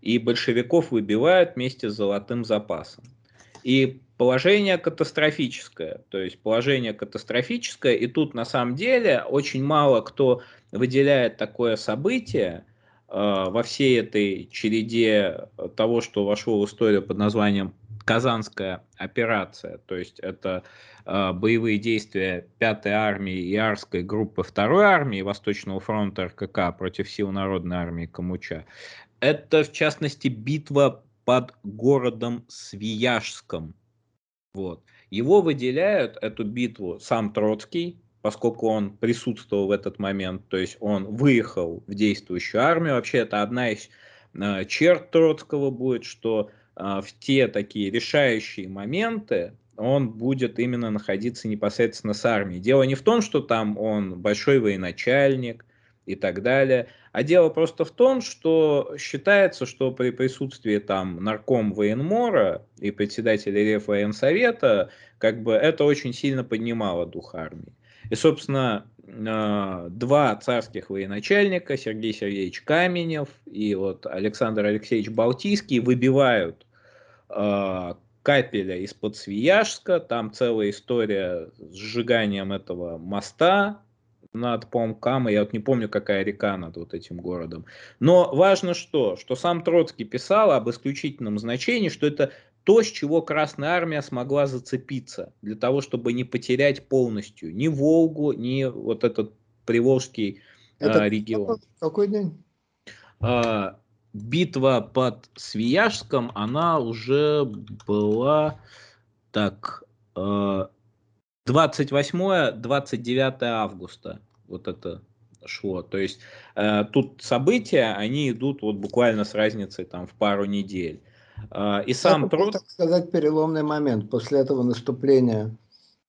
и большевиков выбивают вместе с золотым запасом. И положение катастрофическое, то есть положение катастрофическое, и тут на самом деле очень мало кто выделяет такое событие во всей этой череде того, что вошло в историю под названием Казанская операция, то есть это э, боевые действия 5-й армии и Арской группы 2-й армии Восточного фронта РКК против сил Народной армии Камуча. Это, в частности, битва под городом Свияжском. Вот. Его выделяют, эту битву, сам Троцкий, поскольку он присутствовал в этот момент, то есть он выехал в действующую армию. Вообще это одна из э, черт Троцкого будет, что э, в те такие решающие моменты он будет именно находиться непосредственно с армией. Дело не в том, что там он большой военачальник и так далее, а дело просто в том, что считается, что при присутствии там нарком военмора и председателя Реввоенсовета, как бы это очень сильно поднимало дух армии. И, собственно, а, два царских военачальника, Сергей Сергеевич Каменев и вот Александр Алексеевич Балтийский, выбивают э, капеля из-под Свияжска. Там целая история с сжиганием этого моста над, по я вот не помню, какая река над вот этим городом. Но важно что, что сам Троцкий писал об исключительном значении, что это то, с чего Красная Армия смогла зацепиться, для того, чтобы не потерять полностью ни Волгу, ни вот этот Приволжский это а, регион. Какой день? А, битва под Свияжском, она уже была так... А, 28-29 августа вот это шло. То есть э, тут события, они идут вот буквально с разницей там в пару недель. А, и сам Это, Троцкий... так сказать, переломный момент. После этого наступления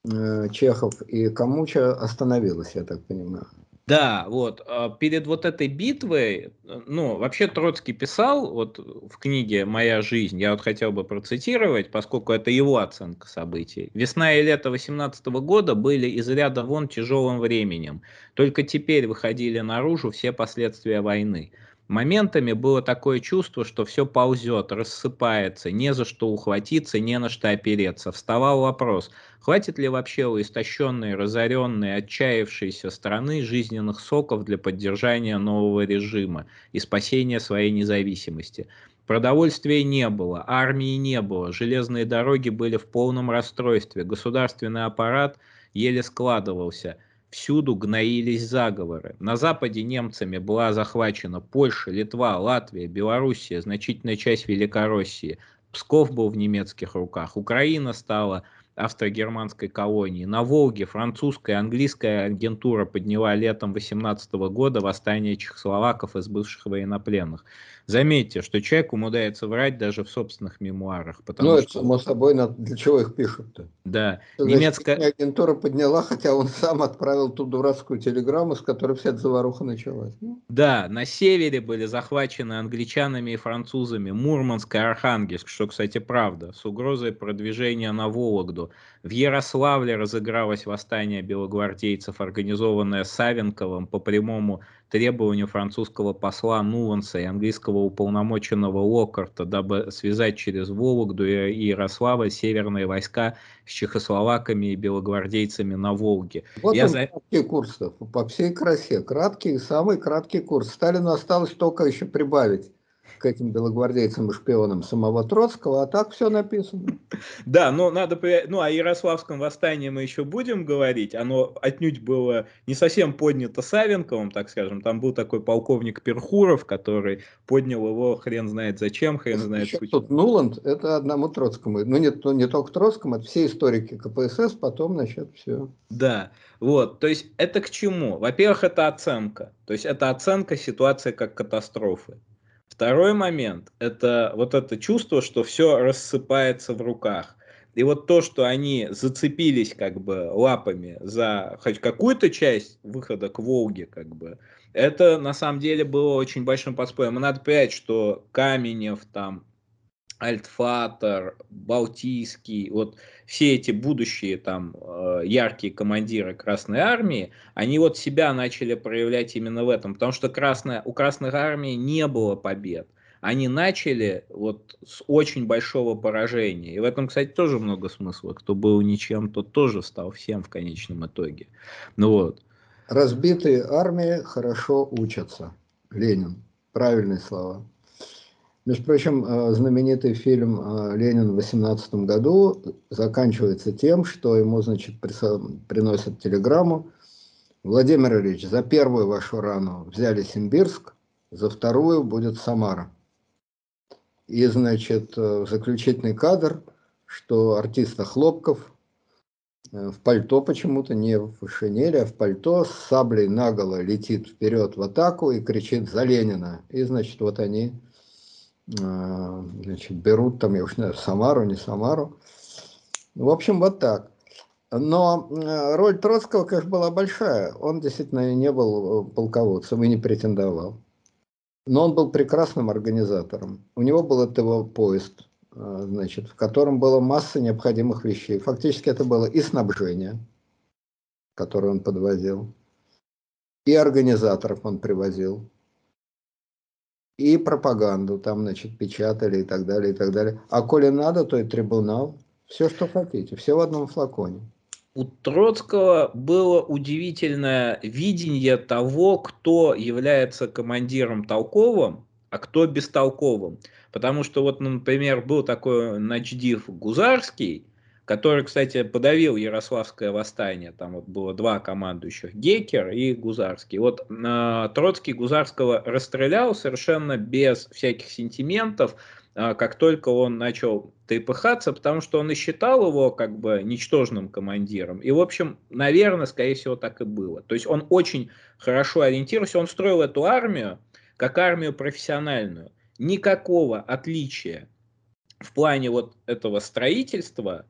э, Чехов и Камуча остановилось, я так понимаю. Да, вот, а, перед вот этой битвой, ну, вообще Троцкий писал вот в книге «Моя жизнь», я вот хотел бы процитировать, поскольку это его оценка событий. «Весна и лето 18 года были из ряда вон тяжелым временем. Только теперь выходили наружу все последствия войны. Моментами было такое чувство, что все ползет, рассыпается, не за что ухватиться, не на что опереться. Вставал вопрос, хватит ли вообще у истощенной, разоренной, отчаявшейся страны жизненных соков для поддержания нового режима и спасения своей независимости. Продовольствия не было, армии не было, железные дороги были в полном расстройстве, государственный аппарат еле складывался – Всюду гноились заговоры. На Западе немцами была захвачена Польша, Литва, Латвия, Белоруссия, значительная часть Великороссии. Псков был в немецких руках. Украина стала австро-германской колонии. На Волге французская и английская агентура подняла летом 18 года восстание чехословаков из бывших военнопленных. Заметьте, что человек умудряется врать даже в собственных мемуарах. Потому ну, это что... само собой, для чего их пишут-то? Да. Значит, Немецкая агентура подняла, хотя он сам отправил ту дурацкую телеграмму, с которой вся эта заваруха началась. Ну. Да, на севере были захвачены англичанами и французами Мурманск и Архангельск, что, кстати, правда, с угрозой продвижения на Вологду. В Ярославле разыгралось восстание белогвардейцев, организованное Савенковым по прямому требованию французского посла Нуанса и английского уполномоченного Локарта, дабы связать через Вологду и Ярослава северные войска с чехословаками и белогвардейцами на Волге. Вот Я он, за... краткий курс, по всей красе. Краткий, самый краткий курс. Сталину осталось только еще прибавить к этим белогвардейцам и шпионам самого Троцкого, а так все написано. Да, но надо... Ну, о Ярославском восстании мы еще будем говорить. Оно отнюдь было не совсем поднято Савенковым, так скажем. Там был такой полковник Перхуров, который поднял его хрен знает зачем, хрен знает... Еще тут Нуланд, это одному Троцкому. Ну, не, ну, не только Троцкому, это все историки КПСС, потом, значит, все. Да, вот, то есть это к чему? Во-первых, это оценка. То есть это оценка ситуации как катастрофы. Второй момент – это вот это чувство, что все рассыпается в руках. И вот то, что они зацепились как бы лапами за хоть какую-то часть выхода к Волге, как бы, это на самом деле было очень большим подспорьем. И надо понять, что Каменев, там, Альтфатер, Балтийский, вот все эти будущие там э, яркие командиры Красной Армии, они вот себя начали проявлять именно в этом, потому что Красная, у Красной Армии не было побед. Они начали вот с очень большого поражения. И в этом, кстати, тоже много смысла. Кто был ничем, тот тоже стал всем в конечном итоге. Ну вот. Разбитые армии хорошо учатся. Ленин. Правильные слова. Между прочим, э, знаменитый фильм э, «Ленин» в 18 году заканчивается тем, что ему, значит, приносят телеграмму. Владимир Ильич, за первую вашу рану взяли Симбирск, за вторую будет Самара. И, значит, э, заключительный кадр, что артиста Хлопков в пальто почему-то, не в шинели, а в пальто, с саблей наголо летит вперед в атаку и кричит «За Ленина!». И, значит, вот они значит, берут там, я уж не знаю, Самару, не Самару. В общем, вот так. Но э, роль Троцкого, конечно, была большая. Он действительно не был э, полководцем и не претендовал. Но он был прекрасным организатором. У него был ТВ поезд, э, значит, в котором было масса необходимых вещей. Фактически это было и снабжение, которое он подвозил, и организаторов он привозил, и пропаганду там, значит, печатали и так далее, и так далее. А коли надо, то и трибунал. Все, что хотите, все в одном флаконе. У Троцкого было удивительное видение того, кто является командиром толковым, а кто бестолковым. Потому что вот, например, был такой начдив Гузарский, который, кстати, подавил Ярославское восстание. Там вот было два командующих, Гекер и Гузарский. Вот э, Троцкий Гузарского расстрелял совершенно без всяких сентиментов, э, как только он начал трепыхаться, потому что он и считал его как бы ничтожным командиром. И, в общем, наверное, скорее всего, так и было. То есть он очень хорошо ориентировался, он строил эту армию как армию профессиональную. Никакого отличия в плане вот этого строительства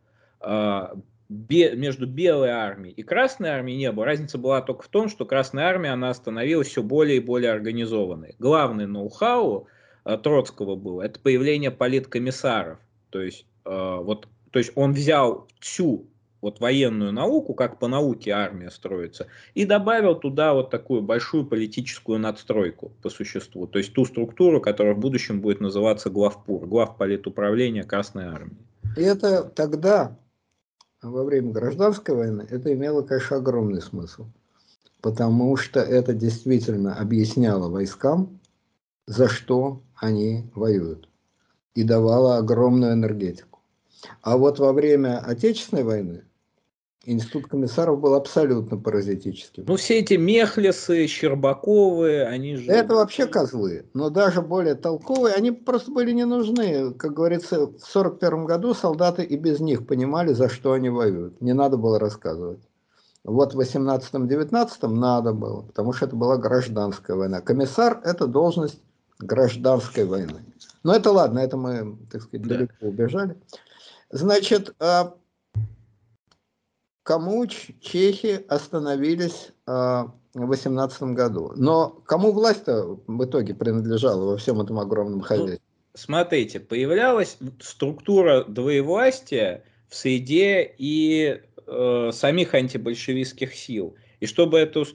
между белой армией и красной армией не было. Разница была только в том, что красная армия, она становилась все более и более организованной. Главный ноу-хау а, Троцкого было, это появление политкомиссаров. То есть, вот, то есть он взял всю вот военную науку, как по науке армия строится, и добавил туда вот такую большую политическую надстройку по существу, то есть ту структуру, которая в будущем будет называться главпур, главполитуправления Красной Армии. И это тогда, во время гражданской войны, это имело, конечно, огромный смысл, потому что это действительно объясняло войскам, за что они воюют, и давало огромную энергетику. А вот во время Отечественной войны Институт комиссаров был абсолютно паразитическим. Ну, все эти Мехлесы, Щербаковы, они же... Это вообще козлы, но даже более толковые, они просто были не нужны. Как говорится, в 1941 году солдаты и без них понимали, за что они воюют. Не надо было рассказывать. Вот в 18-19 надо было, потому что это была гражданская война. Комиссар – это должность гражданской войны. Но это ладно, это мы, так сказать, да. далеко убежали. Значит, а кому чехи остановились а, в 18 году. Но кому власть-то в итоге принадлежала во всем этом огромном ну, хозяйстве? Смотрите, появлялась структура двоевластия в среде и э, самих антибольшевистских сил. И чтобы эту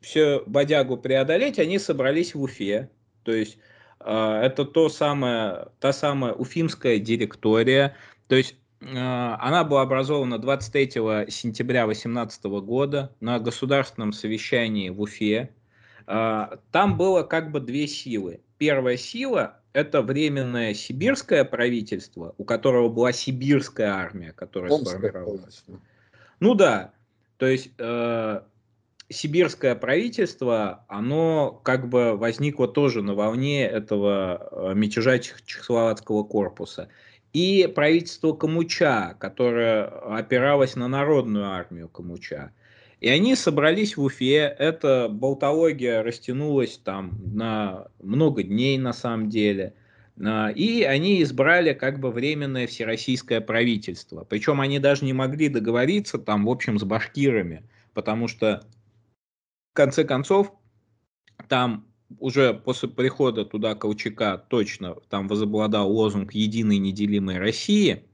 все бодягу преодолеть, они собрались в Уфе. То есть э, это то самое, та самая уфимская директория. То есть она была образована 23 сентября 2018 года на государственном совещании в Уфе. А, там было как бы две силы. Первая сила – это временное сибирское правительство, у которого была сибирская армия, которая Омская сформировалась. Ну да, то есть э, сибирское правительство, оно как бы возникло тоже на волне этого э, мятежа Чехословацкого корпуса и правительство Камуча, которое опиралось на народную армию Камуча. И они собрались в Уфе, эта болтология растянулась там на много дней на самом деле. А, и они избрали как бы временное всероссийское правительство. Причем они даже не могли договориться там, в общем, с башкирами, потому что в конце концов там уже после прихода туда Колчака точно там возобладал лозунг «Единой неделимой России»,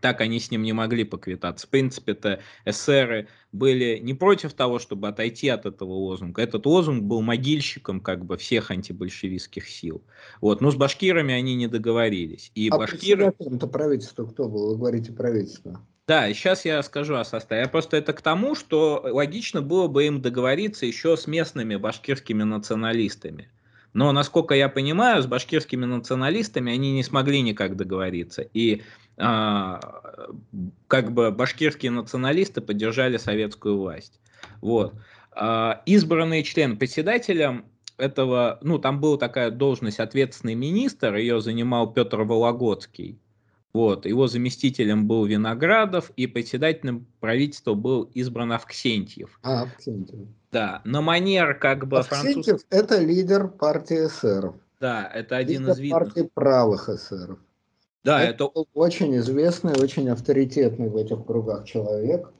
так они с ним не могли поквитаться. В принципе-то эсеры были не против того, чтобы отойти от этого лозунга. Этот лозунг был могильщиком как бы всех антибольшевистских сил. Вот. Но с башкирами они не договорились. И а башкиры... это правительство кто был? Вы говорите правительство. Да, сейчас я скажу о составе. Я просто это к тому, что логично было бы им договориться еще с местными башкирскими националистами. Но, насколько я понимаю, с башкирскими националистами они не смогли никак договориться. И а, как бы башкирские националисты поддержали советскую власть. Вот. А, избранные члены председателем этого, ну, там была такая должность ответственный министр, ее занимал Петр Вологодский. Вот, его заместителем был Виноградов, и председателем правительства был избран Авксентьев. А, Авксентьев. Да, на манер как бы Авксентьев француз... это лидер партии эсеров. Да, это один лидер из видных. партии правых эсеров. Да, это, это... очень известный, очень авторитетный в этих кругах человек.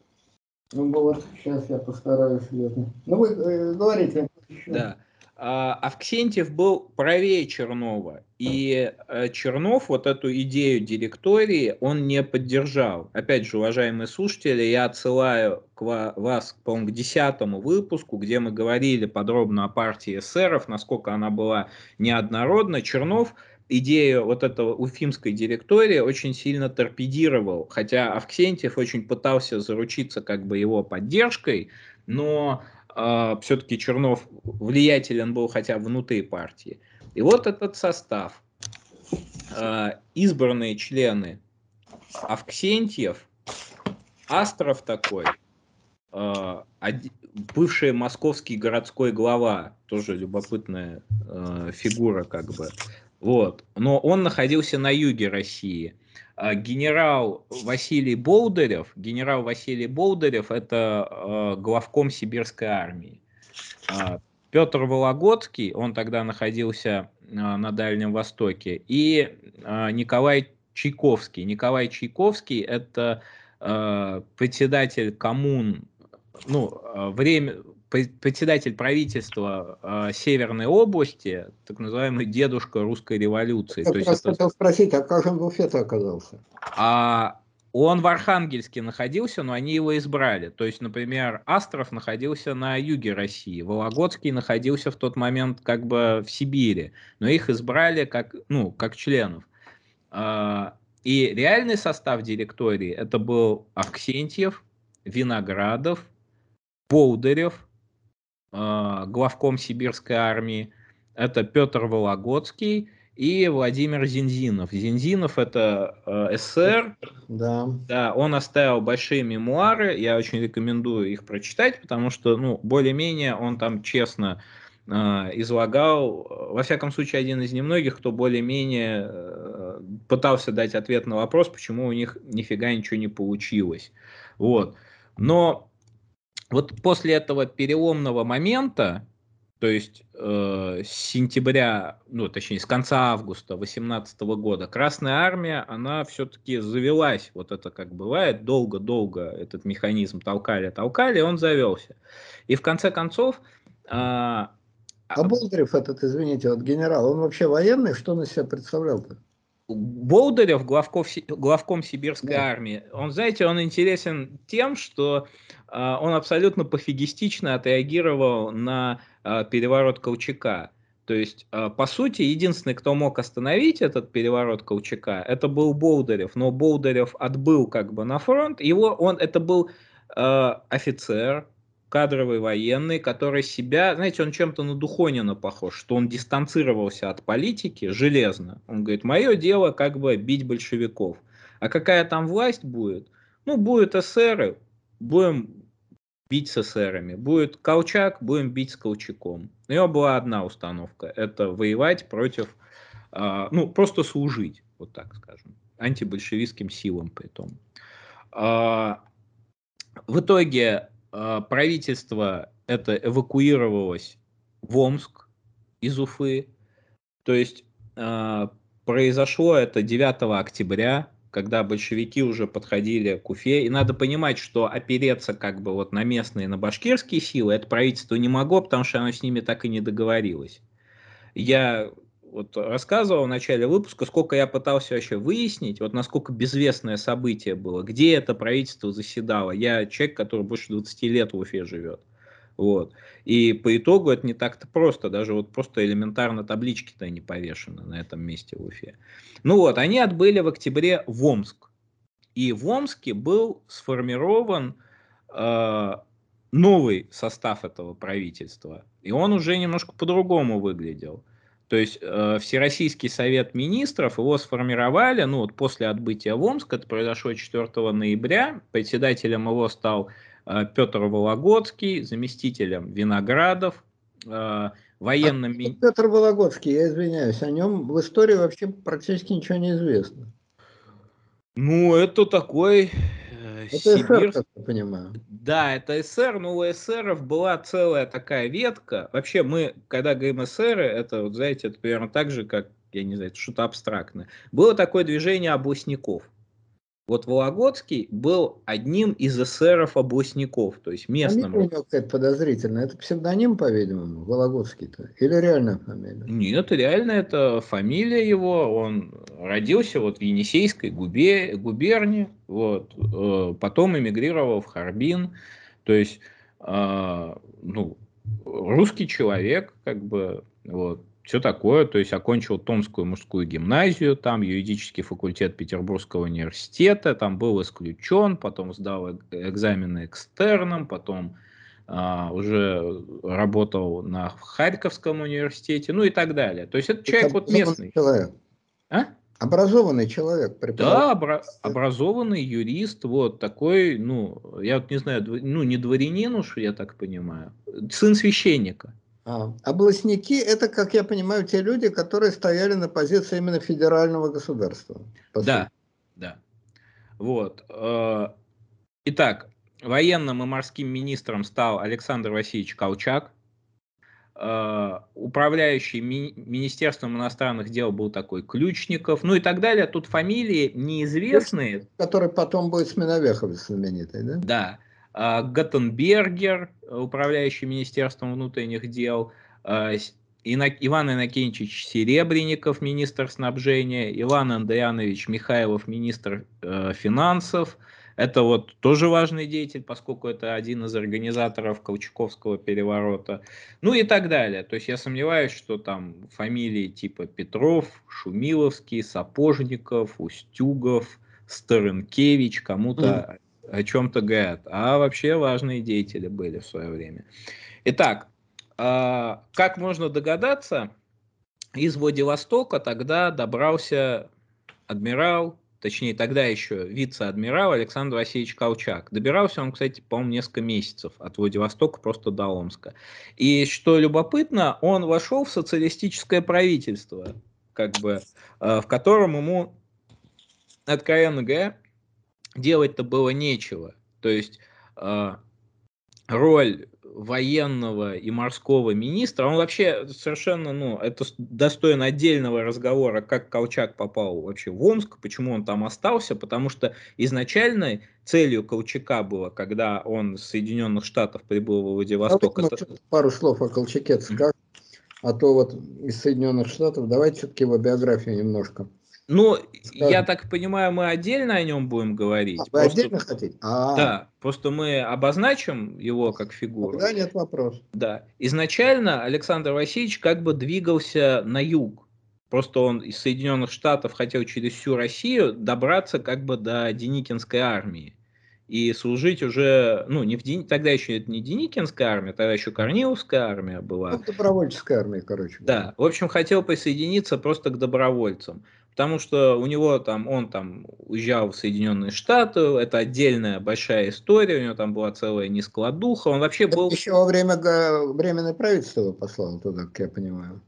Ну вот, сейчас я постараюсь. Ну вы э, говорите. Да. А, Авксентьев был правее Чернова, и э, Чернов вот эту идею директории он не поддержал. Опять же, уважаемые слушатели, я отсылаю к вас, по-моему, к десятому выпуску, где мы говорили подробно о партии эсеров, насколько она была неоднородна. Чернов идею вот этого уфимской директории очень сильно торпедировал, хотя Авксентьев очень пытался заручиться как бы его поддержкой, но все-таки Чернов влиятелен был хотя внутри партии. И вот этот состав. Э, избранные члены Авксентьев, Астров такой, э, бывший московский городской глава, тоже любопытная фигура как бы, вот. Но он находился на юге России. А, генерал Василий Болдырев, генерал Василий Болдырев – это э, главком сибирской армии. Э, Петр Вологодский, он тогда находился э, на Дальнем Востоке, и Николай Чайковский. Николай Чайковский – это э, председатель коммун, ну, э, время, председатель правительства э, Северной области, так называемый дедушка русской революции. Я То есть это... хотел спросить, а как же он в Уфе оказался? А он в Архангельске находился, но они его избрали. То есть, например, Астров находился на юге России, Вологодский находился в тот момент как бы в Сибири, но их избрали как, ну, как членов. А, и реальный состав директории это был Аксентьев, Виноградов, Болдырев, главком сибирской армии, это Петр Вологодский и Владимир Зинзинов. Зинзинов это э, СССР. Да. да. Он оставил большие мемуары, я очень рекомендую их прочитать, потому что, ну, более-менее он там честно э, излагал, во всяком случае, один из немногих, кто более-менее э, пытался дать ответ на вопрос, почему у них нифига ничего не получилось. Вот. Но вот после этого переломного момента, то есть э, с сентября, ну точнее с конца августа 2018 года Красная Армия, она все-таки завелась, вот это как бывает, долго-долго этот механизм толкали, толкали, и он завелся. И в конце концов... Э, а Болдырев этот, извините, вот генерал, он вообще военный, что он из себя представлял-то? Болдырев, главков, главком сибирской да. армии, он, знаете, он интересен тем, что э, он абсолютно пофигистично отреагировал на э, переворот Колчака. То есть, э, по сути, единственный, кто мог остановить этот переворот Колчака, это был Болдырев. Но Болдырев отбыл как бы на фронт. Его, он, это был э, офицер, кадровый военный, который себя, знаете, он чем-то на Духонина похож, что он дистанцировался от политики железно. Он говорит, мое дело как бы бить большевиков. А какая там власть будет? Ну, будет эсеры, будем бить с эсерами. Будет Колчак, будем бить с Колчаком. У него была одна установка, это воевать против, э, ну, просто служить, вот так скажем, антибольшевистским силам при том. Э, в итоге а, правительство это эвакуировалось в Омск из Уфы. То есть э, произошло это 9 октября, когда большевики уже подходили к Уфе. И надо понимать, что опереться как бы вот на местные, на башкирские силы это правительство не могло, потому что оно с ними так и не договорилось. Я вот рассказывал в начале выпуска, сколько я пытался вообще выяснить, вот насколько безвестное событие было, где это правительство заседало. Я человек, который больше 20 лет в Уфе живет. Вот. И по итогу это не так-то просто, даже вот просто элементарно таблички-то не повешены на этом месте в Уфе. Ну вот, они отбыли в октябре в Омск. И в Омске был сформирован э, новый состав этого правительства. И он уже немножко по-другому выглядел. То есть э, Всероссийский совет министров его сформировали, ну вот после отбытия в Омск, это произошло 4 ноября, председателем его стал э, Петр Вологодский, заместителем Виноградов, э, военным... А Петр Вологодский, я извиняюсь, о нем в истории вообще практически ничего не известно. Ну, это такой это Сибирь... СССР, я понимаю. Да, это СССР, но у СССРов была целая такая ветка. Вообще мы, когда говорим СССР, это, вот, знаете, это примерно так же, как, я не знаю, что-то абстрактное. Было такое движение областников. Вот Вологодский был одним из эсеров областников, то есть местным. Фамилия у него какая-то подозрительная. Это псевдоним, по-видимому, Вологодский-то? Или реальная фамилия? Нет, реально это фамилия его. Он родился вот в Енисейской губе, губернии, вот, э, потом эмигрировал в Харбин. То есть, э, ну, русский человек, как бы, вот, все такое, то есть окончил Томскую мужскую гимназию, там юридический факультет Петербургского университета, там был исключен, потом сдал экзамены экстерном, потом а, уже работал на Харьковском университете, ну и так далее. То есть это, это человек вот местный. Человек. А? Образованный человек. Да, обра- образованный юрист, вот такой, ну, я вот не знаю, ну не дворянин уж, я так понимаю, сын священника. А, областники – это, как я понимаю, те люди, которые стояли на позиции именно федерального государства. Да, да. Вот. Э, итак, военным и морским министром стал Александр Васильевич Колчак. э, управляющий ми Министерством иностранных дел был такой Ключников, ну и так далее. Тут фамилии неизвестные. Который потом будет Сменовехов знаменитый, да? Да. Э, Гаттенбергер, управляющий Министерством внутренних дел, э, Иван Иннокенчич Серебренников, министр снабжения, Иван Андрианович Михайлов, министр э, финансов. Это вот тоже важный деятель, поскольку это один из организаторов Колчаковского переворота. Ну и так далее. То есть я сомневаюсь, что там фамилии типа Петров, Шумиловский, Сапожников, Устюгов, Старынкевич кому-то. О чем-то говорят. А вообще важные деятели были в свое время. Итак, а, как можно догадаться, из Владивостока тогда добрался адмирал, точнее тогда еще вице-адмирал Александр Васильевич Колчак. Добирался он, кстати, по-моему, несколько месяцев от Владивостока просто до Омска. И что любопытно, он вошел в социалистическое правительство, как бы, а, в котором ему, откровенно говоря, делать-то было нечего. То есть а, роль военного и морского министра, он вообще совершенно, ну, это достоин отдельного разговора, как Колчак попал вообще в Омск, почему он там остался, потому что изначально целью Колчака было, когда он с Соединенных Штатов прибыл в Владивосток. А это... Пару слов о Колчаке скажу, а то вот из Соединенных Штатов, давайте все-таки его биографию немножко. Ну, Скажем. я так понимаю, мы отдельно о нем будем говорить. А, вы просто, отдельно хотите? А-а-а. Да, просто мы обозначим его как фигуру. Да, нет вопрос. Да. Изначально Александр Васильевич как бы двигался на юг. Просто он из Соединенных Штатов хотел через всю Россию добраться как бы до Деникинской армии. И служить уже, ну, не в Дени... тогда еще это не Деникинская армия, тогда еще Корниловская армия была. Ну, добровольческая армия, короче. Да, в общем, хотел присоединиться просто к добровольцам потому что у него там, он там уезжал в Соединенные Штаты, это отдельная большая история, у него там была целая нескладуха, он вообще был... Еще во время временное правительство его послал туда, как я понимаю.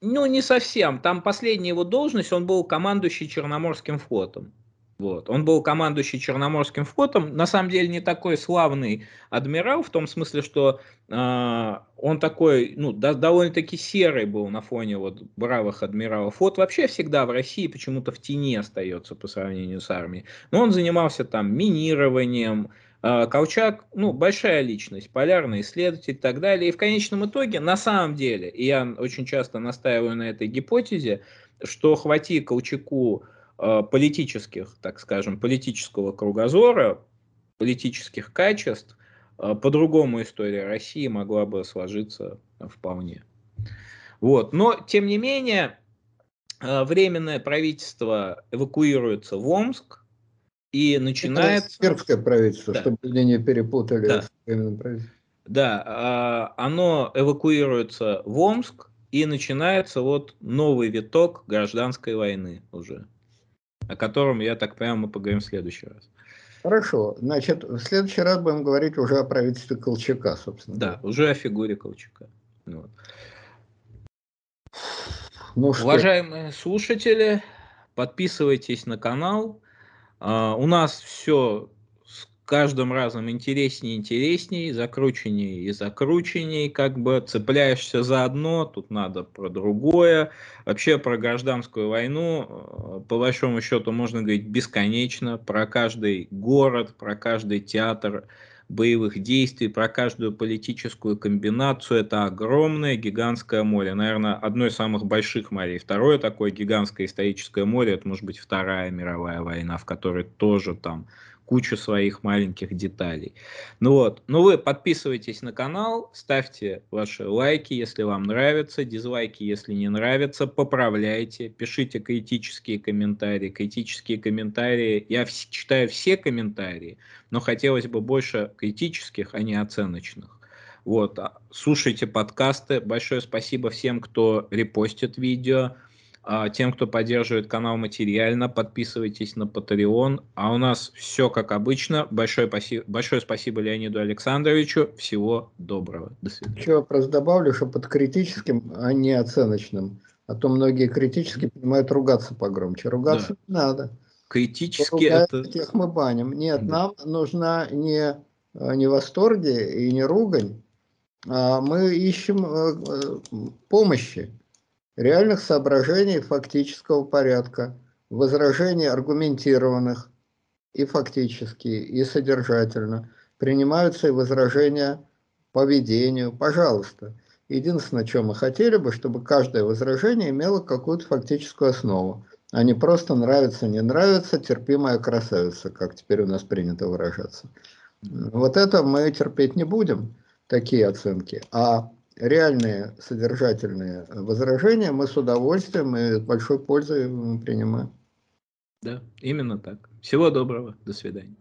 Ну, не совсем. Там последняя его должность, он был командующий Черноморским флотом. Вот. Он был командующий Черноморским флотом, на самом деле не такой славный адмирал, в том смысле, что э, он такой, ну, да, довольно-таки серый был на фоне вот бравых адмиралов. Флот вообще всегда в России почему-то в тени остается по сравнению с армией. Но он занимался там минированием, э, Колчак, ну, большая личность, полярный исследователь и так далее. И в конечном итоге, на самом деле, и я очень часто настаиваю на этой гипотезе, что хвати Колчаку политических, так скажем, политического кругозора, политических качеств, э, по-другому история России могла бы сложиться вполне. Вот. Но, тем не менее, э, временное правительство эвакуируется в Омск, и начинается... Это сербское правительство, да. чтобы люди не перепутали да. с временным правительством. Да, а, оно эвакуируется в Омск, и начинается вот новый виток гражданской войны уже о котором, я так понимаю, мы поговорим в следующий раз. Хорошо. Значит, в следующий раз будем говорить уже о правительстве Колчака, собственно. Да, уже о фигуре Колчака. Вот. Ну, что? Уважаемые слушатели, подписывайтесь на канал. Uh, у нас все каждым разом интереснее и интереснее, закрученнее и закрученнее, как бы цепляешься за одно, тут надо про другое. Вообще про гражданскую войну, э, по большому счету, можно говорить бесконечно, про каждый город, про каждый театр боевых действий, про каждую политическую комбинацию. Это огромное гигантское море, наверное, одно из самых больших морей. Второе такое гигантское историческое море, это может быть Вторая мировая война, в которой тоже там кучу своих маленьких деталей. Ну вот, ну вы подписывайтесь на канал, ставьте ваши лайки, если вам нравится, дизлайки, если не нравится, поправляйте, пишите критические комментарии. Критические комментарии, я читаю все комментарии, но хотелось бы больше критических, а не оценочных. Вот, а, слушайте подкасты. Большое спасибо всем, кто репостит видео. А, тем, кто поддерживает канал материально, подписывайтесь на Patreon. А у нас все как обычно. Большое спасибо, большое спасибо Леониду Александровичу. Всего доброго. До свидания. Еще вопрос добавлю, что под критическим, а не оценочным. А то многие критически понимают ругаться погромче. Ругаться да. не надо. Критически это... Тех мы баним. Нет, да. нам нужна не, не восторги и не ругань, а мы ищем э, э, помощи, реальных соображений фактического порядка, возражений аргументированных и фактически, и содержательно. Принимаются и возражения поведению, пожалуйста. Единственное, что мы хотели бы, чтобы каждое возражение имело какую-то фактическую основу, а не просто нравится, не нравится, терпимая красавица, как теперь у нас принято выражаться. Вот это мы терпеть не будем, такие оценки. А реальные содержательные возражения мы с удовольствием и с большой пользой принимаем. Да, именно так. Всего доброго. До свидания.